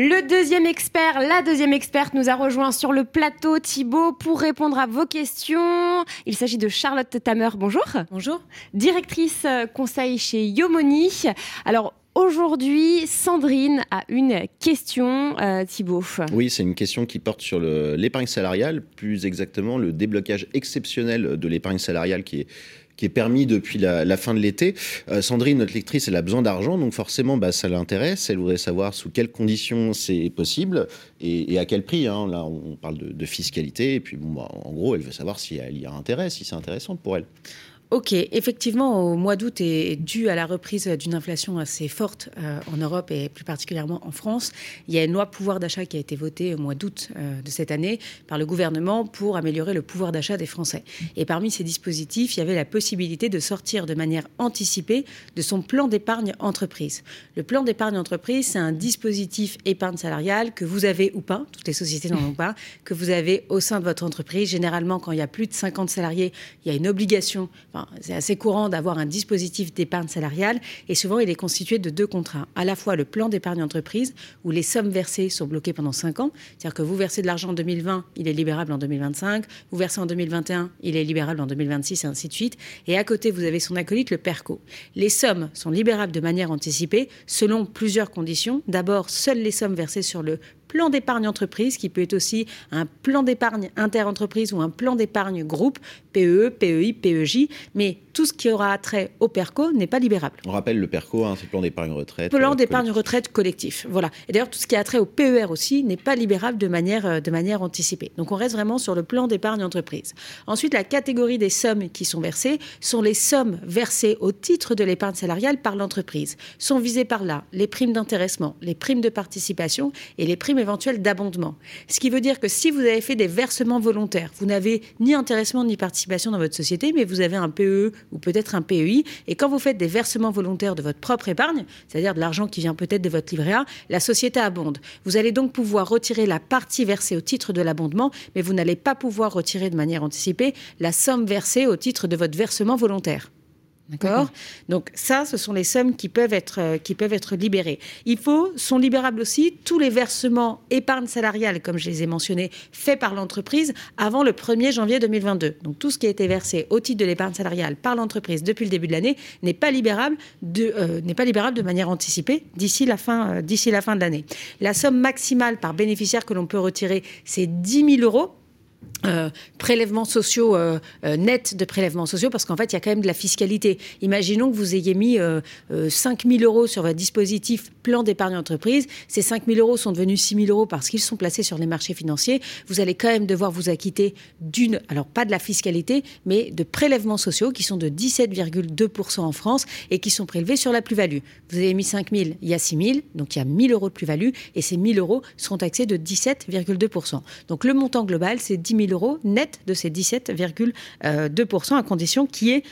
Le deuxième expert, la deuxième experte nous a rejoint sur le plateau, Thibaut, pour répondre à vos questions. Il s'agit de Charlotte Tamer. Bonjour. Bonjour. Directrice euh, conseil chez Yomoni. Alors, Aujourd'hui, Sandrine a une question, euh, Thibaut. Oui, c'est une question qui porte sur l'épargne salariale, plus exactement le déblocage exceptionnel de l'épargne salariale qui est qui est permis depuis la, fin de l'été. Euh, Sandrine, notre lectrice, elle a besoin d'argent, donc forcément, bah, ça l'intéresse. Elle voudrait savoir sous quelles conditions c'est possible et, à quel prix. Hein. Là, on parle de, fiscalité, et puis bah, en gros, elle veut savoir si elle y a intérêt, si c'est intéressant pour elle. Ok, effectivement, au mois d'août est dû à la reprise d'une inflation assez forte euh, en Europe et plus particulièrement en France. Il y a une loi pouvoir d'achat qui a été votée au mois d'août euh, de cette année par le gouvernement pour améliorer le pouvoir d'achat des Français. Et parmi ces dispositifs, il y avait la possibilité de sortir de manière anticipée de son plan d'épargne entreprise. Le plan d'épargne entreprise, c'est un dispositif épargne salariale que vous avez ou pas, toutes les sociétés n'en ont pas, que vous avez au sein de votre entreprise. Généralement, quand il y a plus de 50 salariés, il y a une obligation c'est assez courant d'avoir un dispositif d'épargne salariale et souvent il est constitué de deux contrats. À la fois le plan d'épargne entreprise où les sommes versées sont bloquées pendant 5 ans, c'est-à-dire que vous versez de l'argent en 2020, il est libérable en 2025, vous versez en 2021, il est libérable en 2026 et ainsi de suite. Et à côté, vous avez son acolyte, le PERCO. Les sommes sont libérables de manière anticipée selon plusieurs conditions. D'abord, seules les sommes versées sur le plan d'épargne entreprise, qui peut être aussi un plan d'épargne inter-entreprise ou un plan d'épargne groupe, PE, PEI, PEJ, mais tout ce qui aura trait au PERCO n'est pas libérable. On rappelle le PERCO, hein, c'est le plan d'épargne retraite. Plan euh, d'épargne retraite collectif, voilà. Et d'ailleurs, tout ce qui a trait au PER aussi n'est pas libérable de manière, euh, de manière anticipée. Donc on reste vraiment sur le plan d'épargne entreprise. Ensuite, la catégorie des sommes qui sont versées sont les sommes versées au titre de l'épargne salariale par l'entreprise. Sont visées par là les primes d'intéressement, les primes de participation et les primes éventuel d'abondement. Ce qui veut dire que si vous avez fait des versements volontaires, vous n'avez ni intéressement ni participation dans votre société, mais vous avez un PE ou peut-être un PEI, et quand vous faites des versements volontaires de votre propre épargne, c'est-à-dire de l'argent qui vient peut-être de votre livret A, la société abonde. Vous allez donc pouvoir retirer la partie versée au titre de l'abondement, mais vous n'allez pas pouvoir retirer de manière anticipée la somme versée au titre de votre versement volontaire. D'accord Donc ça, ce sont les sommes qui peuvent, être, euh, qui peuvent être libérées. Il faut, sont libérables aussi tous les versements épargne salariale, comme je les ai mentionnés, faits par l'entreprise avant le 1er janvier 2022. Donc tout ce qui a été versé au titre de l'épargne salariale par l'entreprise depuis le début de l'année n'est pas libérable de, euh, manière anticipée d'ici la fin, euh, d'ici la fin de l'année. La somme maximale par bénéficiaire que l'on peut retirer, c'est 10 000 euros euh, prélèvements sociaux euh, euh, nets de prélèvements sociaux parce qu'en fait il y a quand même de la fiscalité. Imaginons que vous ayez mis 5 000 euros sur votre dispositif plan d'épargne entreprise. Ces 5 000 euros sont devenus 6 000 euros parce qu'ils sont placés sur les marchés financiers. Vous allez quand même devoir vous acquitter d'une, alors pas de la fiscalité, mais de prélèvements sociaux qui sont de 17,2% en France et qui sont prélevés sur la plus-value. Vous avez mis 5 000, il y a 6 000, donc il y a 1 000 euros de plus-value et ces 1 000 euros seront taxés de 17,2%. Donc le montant global c'est 10 000 euros net de ces 17,2%, à condition qu'il y ait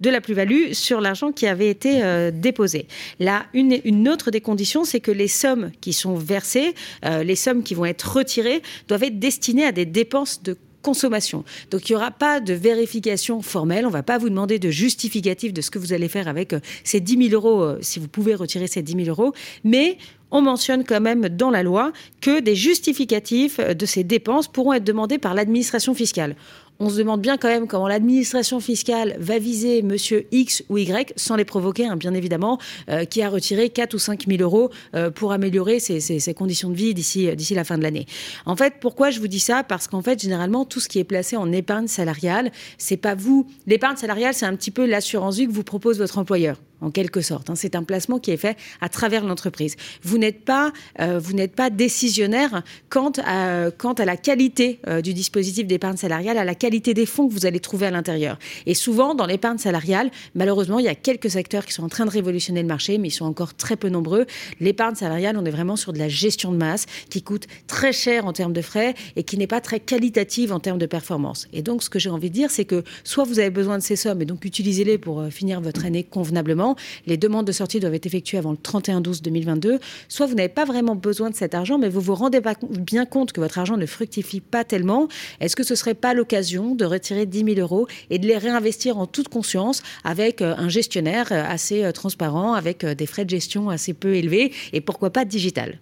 de la plus-value sur l'argent qui avait été euh, déposé. Là, une, autre des conditions, c'est que les sommes qui sont versées, euh, les sommes qui vont être retirées, doivent être destinées à des dépenses de consommation. Donc il n'y aura pas de vérification formelle, on ne va pas vous demander de justificatif de ce que vous allez faire avec euh, ces 10 000 euros, si vous pouvez retirer ces 10 000 euros, mais on mentionne quand même dans la loi que des justificatifs de ces dépenses pourront être demandés par l'administration fiscale on se demande bien quand même comment l'administration fiscale va viser monsieur X ou Y sans les provoquer, hein, bien évidemment, euh, qui a retiré 4 ou 5 000 euros euh, pour améliorer ses, conditions de vie d'ici d'ici la fin de l'année. En fait, pourquoi je vous dis ça? Parce qu'en fait, généralement, tout ce qui est placé en épargne salariale, c'est pas vous. L'épargne salariale, c'est un petit peu l'assurance vie que vous propose votre employeur en quelque sorte. Hein. C'est un placement qui est fait à travers l'entreprise. Vous n'êtes pas, euh, vous n'êtes pas décisionnaire quant à, la qualité euh, du dispositif d'épargne salariale, à la qualité des fonds que vous allez trouver à l'intérieur. Et souvent, dans l'épargne salariale, malheureusement, il y a quelques secteurs qui sont en train de révolutionner le marché, mais ils sont encore très peu nombreux. L'épargne salariale, on est vraiment sur de la gestion de masse qui coûte très cher en termes de frais et qui n'est pas très qualitative en termes de performance. Et donc, ce que j'ai envie de dire, c'est que soit vous avez besoin de ces sommes et donc utilisez-les pour euh, finir votre année convenablement, les demandes de sortie doivent être effectuées avant le 31-12-2022. Soit vous n'avez pas vraiment besoin de cet argent, mais vous vous rendez pas bien compte que votre argent ne fructifie pas tellement. Est-ce que ce serait pas l'occasion de retirer 10 000 euros et de les réinvestir en toute conscience avec euh, un gestionnaire euh, assez euh, transparent, avec des frais de gestion assez peu élevés et pourquoi pas digital?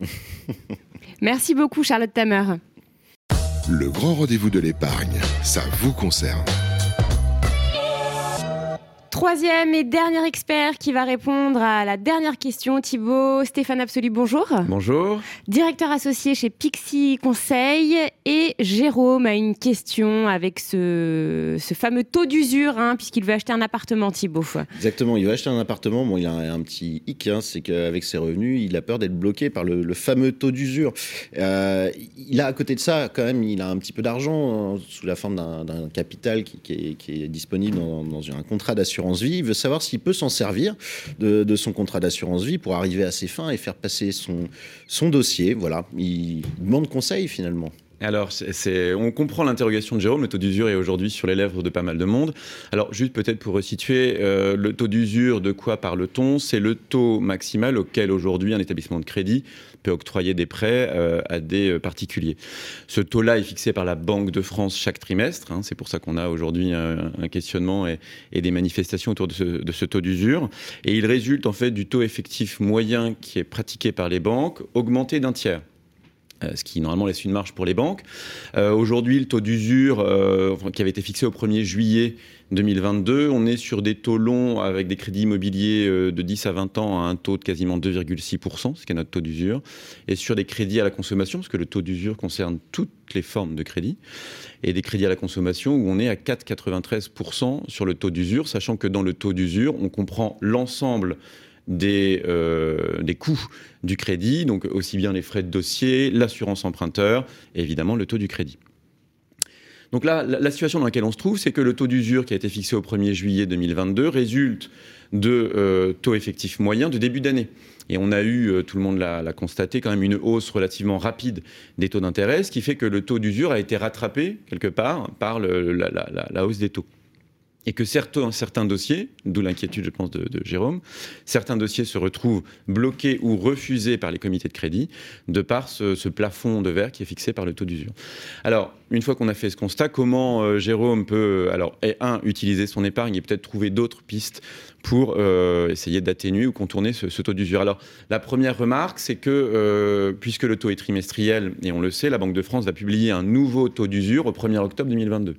Merci beaucoup Charlotte Tamer. Le grand rendez-vous de l'épargne, ça vous concerne. Troisième et dernier expert qui va répondre à la dernière question, Thibaut Stéphane Absolu, bonjour. Bonjour. Directeur associé chez Pixie Conseil. Et Jérôme a une question avec ce, ce fameux taux d'usure, hein, puisqu'il veut acheter un appartement, Thibaut. Exactement, il veut acheter un appartement. Bon, il a un, petit hic, hein, c'est qu'avec ses revenus, il a peur d'être bloqué par le, fameux taux d'usure. Euh, il a à côté de ça, quand même, il a un petit peu d'argent hein, sous la forme d'un capital qui, est, disponible dans, dans un contrat d'assurance vie. Il veut savoir s'il peut s'en servir de, son contrat d'assurance vie pour arriver à ses fins et faire passer son, son dossier. Voilà, il demande conseil finalement. Alors, c'est, on comprend l'interrogation de Jérôme. Le taux d'usure est aujourd'hui sur les lèvres de pas mal de monde. Alors, juste peut-être pour resituer, euh, le taux d'usure, de quoi parle-t-on? C'est le taux maximal auquel aujourd'hui un établissement de crédit peut octroyer des prêts euh, à des euh, particuliers. Ce taux-là est fixé par la Banque de France chaque trimestre. Hein. c'est pour ça qu'on a aujourd'hui un, questionnement et, des manifestations autour de ce, de ce taux d'usure. Et il résulte en fait du taux effectif moyen qui est pratiqué par les banques, augmenté d'un tiers. Euh, ce qui normalement laisse une marge pour les banques. Euh, aujourd'hui, le taux d'usure euh, qui avait été fixé au 1er juillet 2022, on est sur des taux longs avec des crédits immobiliers de 10 à 20 ans à un taux de quasiment 2,6%, ce qui est notre taux d'usure, et sur des crédits à la consommation, parce que le taux d'usure concerne toutes les formes de crédit, et des crédits à la consommation où on est à 4,93% sur le taux d'usure, sachant que dans le taux d'usure, on comprend l'ensemble des, euh, des coûts du crédit, donc aussi bien les frais de dossier, l'assurance emprunteur et évidemment le taux du crédit. Donc là, la, situation dans laquelle on se trouve, c'est que le taux d'usure qui a été fixé au 1er juillet 2022 résulte de euh, taux effectifs moyens de début d'année. Et on a eu, euh, tout le monde l'a constaté, quand même une hausse relativement rapide des taux d'intérêt, ce qui fait que le taux d'usure a été rattrapé quelque part par la hausse des taux. Et que certains, dossiers, d'où l'inquiétude je pense de, Jérôme, certains dossiers se retrouvent bloqués ou refusés par les comités de crédit de par ce, plafond de verre qui est fixé par le taux d'usure. Alors, une fois qu'on a fait ce constat, comment euh, Jérôme peut, alors, et, un, utiliser son épargne et peut-être trouver d'autres pistes pour euh, essayer d'atténuer ou contourner ce, taux d'usure? Alors, la première remarque, c'est que euh, puisque le taux est trimestriel, et on le sait, la Banque de France va publier un nouveau taux d'usure au 1er octobre 2022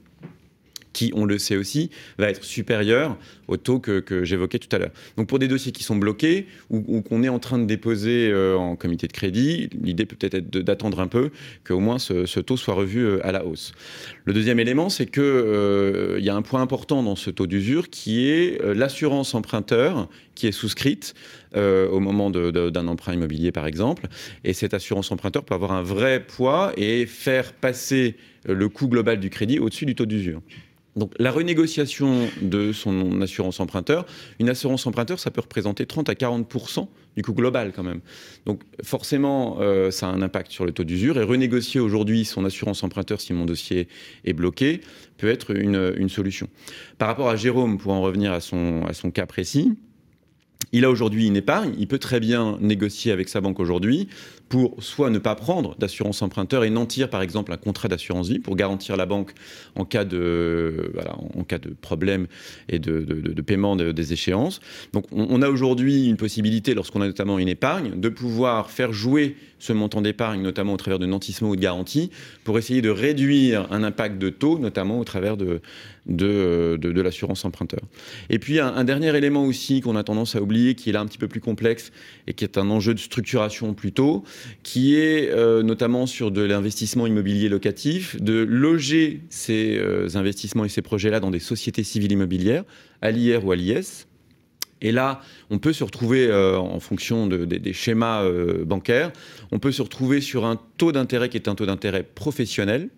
qui, on le sait aussi, va être supérieur au taux que, j'évoquais tout à l'heure. Donc pour des dossiers qui sont bloqués ou, qu'on est en train de déposer euh, en comité de crédit, l'idée peut peut-être être d'attendre un peu qu'au moins ce, taux soit revu euh, à la hausse. Le deuxième élément, c'est qu'il euh, y a un point important dans ce taux d'usure qui est l'assurance emprunteur qui est souscrite au moment d'un emprunt immobilier, par exemple. Et cette assurance emprunteur peut avoir un vrai poids et faire passer le coût global du crédit au-dessus du taux d'usure. Donc la renégociation de son assurance emprunteur, une assurance emprunteur, ça peut représenter 30 à 40% du coût global quand même. Donc forcément, euh, ça a un impact sur le taux d'usure. Et renégocier aujourd'hui son assurance emprunteur si mon dossier est bloqué peut être une, solution. Par rapport à Jérôme, pour en revenir à son cas précis, il a aujourd'hui une épargne, il peut très bien négocier avec sa banque aujourd'hui pour soit ne pas prendre d'assurance emprunteur et nantir par exemple un contrat d'assurance vie pour garantir la banque en cas de, en cas de problème et de, paiement des échéances. Donc on, a aujourd'hui une possibilité, lorsqu'on a notamment une épargne, de pouvoir faire jouer ce montant d'épargne, notamment au travers de nantissement ou de garantie, pour essayer de réduire un impact de taux, notamment au travers de, de, de, l'assurance emprunteur. Et puis un, dernier élément aussi qu'on a tendance à oublier, qui est là un petit peu plus complexe et qui est un enjeu de structuration plutôt, qui est euh, notamment sur de l'investissement immobilier locatif, de loger ces euh, investissements et ces projets-là dans des sociétés civiles immobilières, à l'IR ou à l'IS, et là, on peut se retrouver, euh, en fonction des schémas euh, bancaires, on peut se retrouver sur un taux d'intérêt qui est un taux d'intérêt professionnel.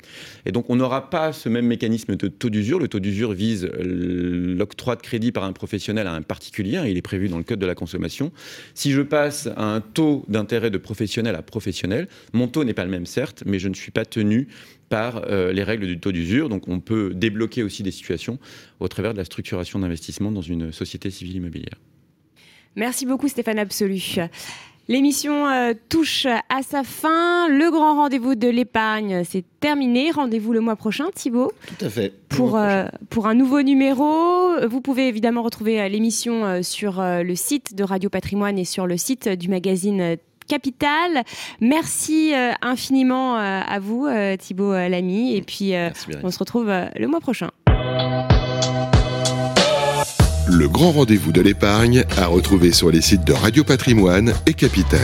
Et donc, on n'aura pas ce même mécanisme de taux d'usure. Le taux d'usure vise l'octroi de crédit par un professionnel à un particulier. il est prévu dans le Code de la consommation. Si je passe à un taux d'intérêt de professionnel à professionnel, mon taux n'est pas le même, certes, mais je ne suis pas tenu par euh, les règles du taux d'usure. Donc on peut débloquer aussi des situations au travers de la structuration d'investissement dans une société civile immobilière. Merci beaucoup Stéphane Absolu. L'émission euh, touche à sa fin. Le grand rendez-vous de l'épargne, c'est terminé. Rendez-vous le mois prochain, Thibault. Tout à fait. Pour, euh, pour un nouveau numéro. Vous pouvez évidemment retrouver l'émission sur le site de Radio Patrimoine et sur le site du magazine Capital. Merci euh, infiniment euh, à vous, euh, Thibault Lamy. Et puis, on se retrouve le mois prochain. Le grand rendez-vous de l'épargne à retrouver sur les sites de Radio Patrimoine et Capital.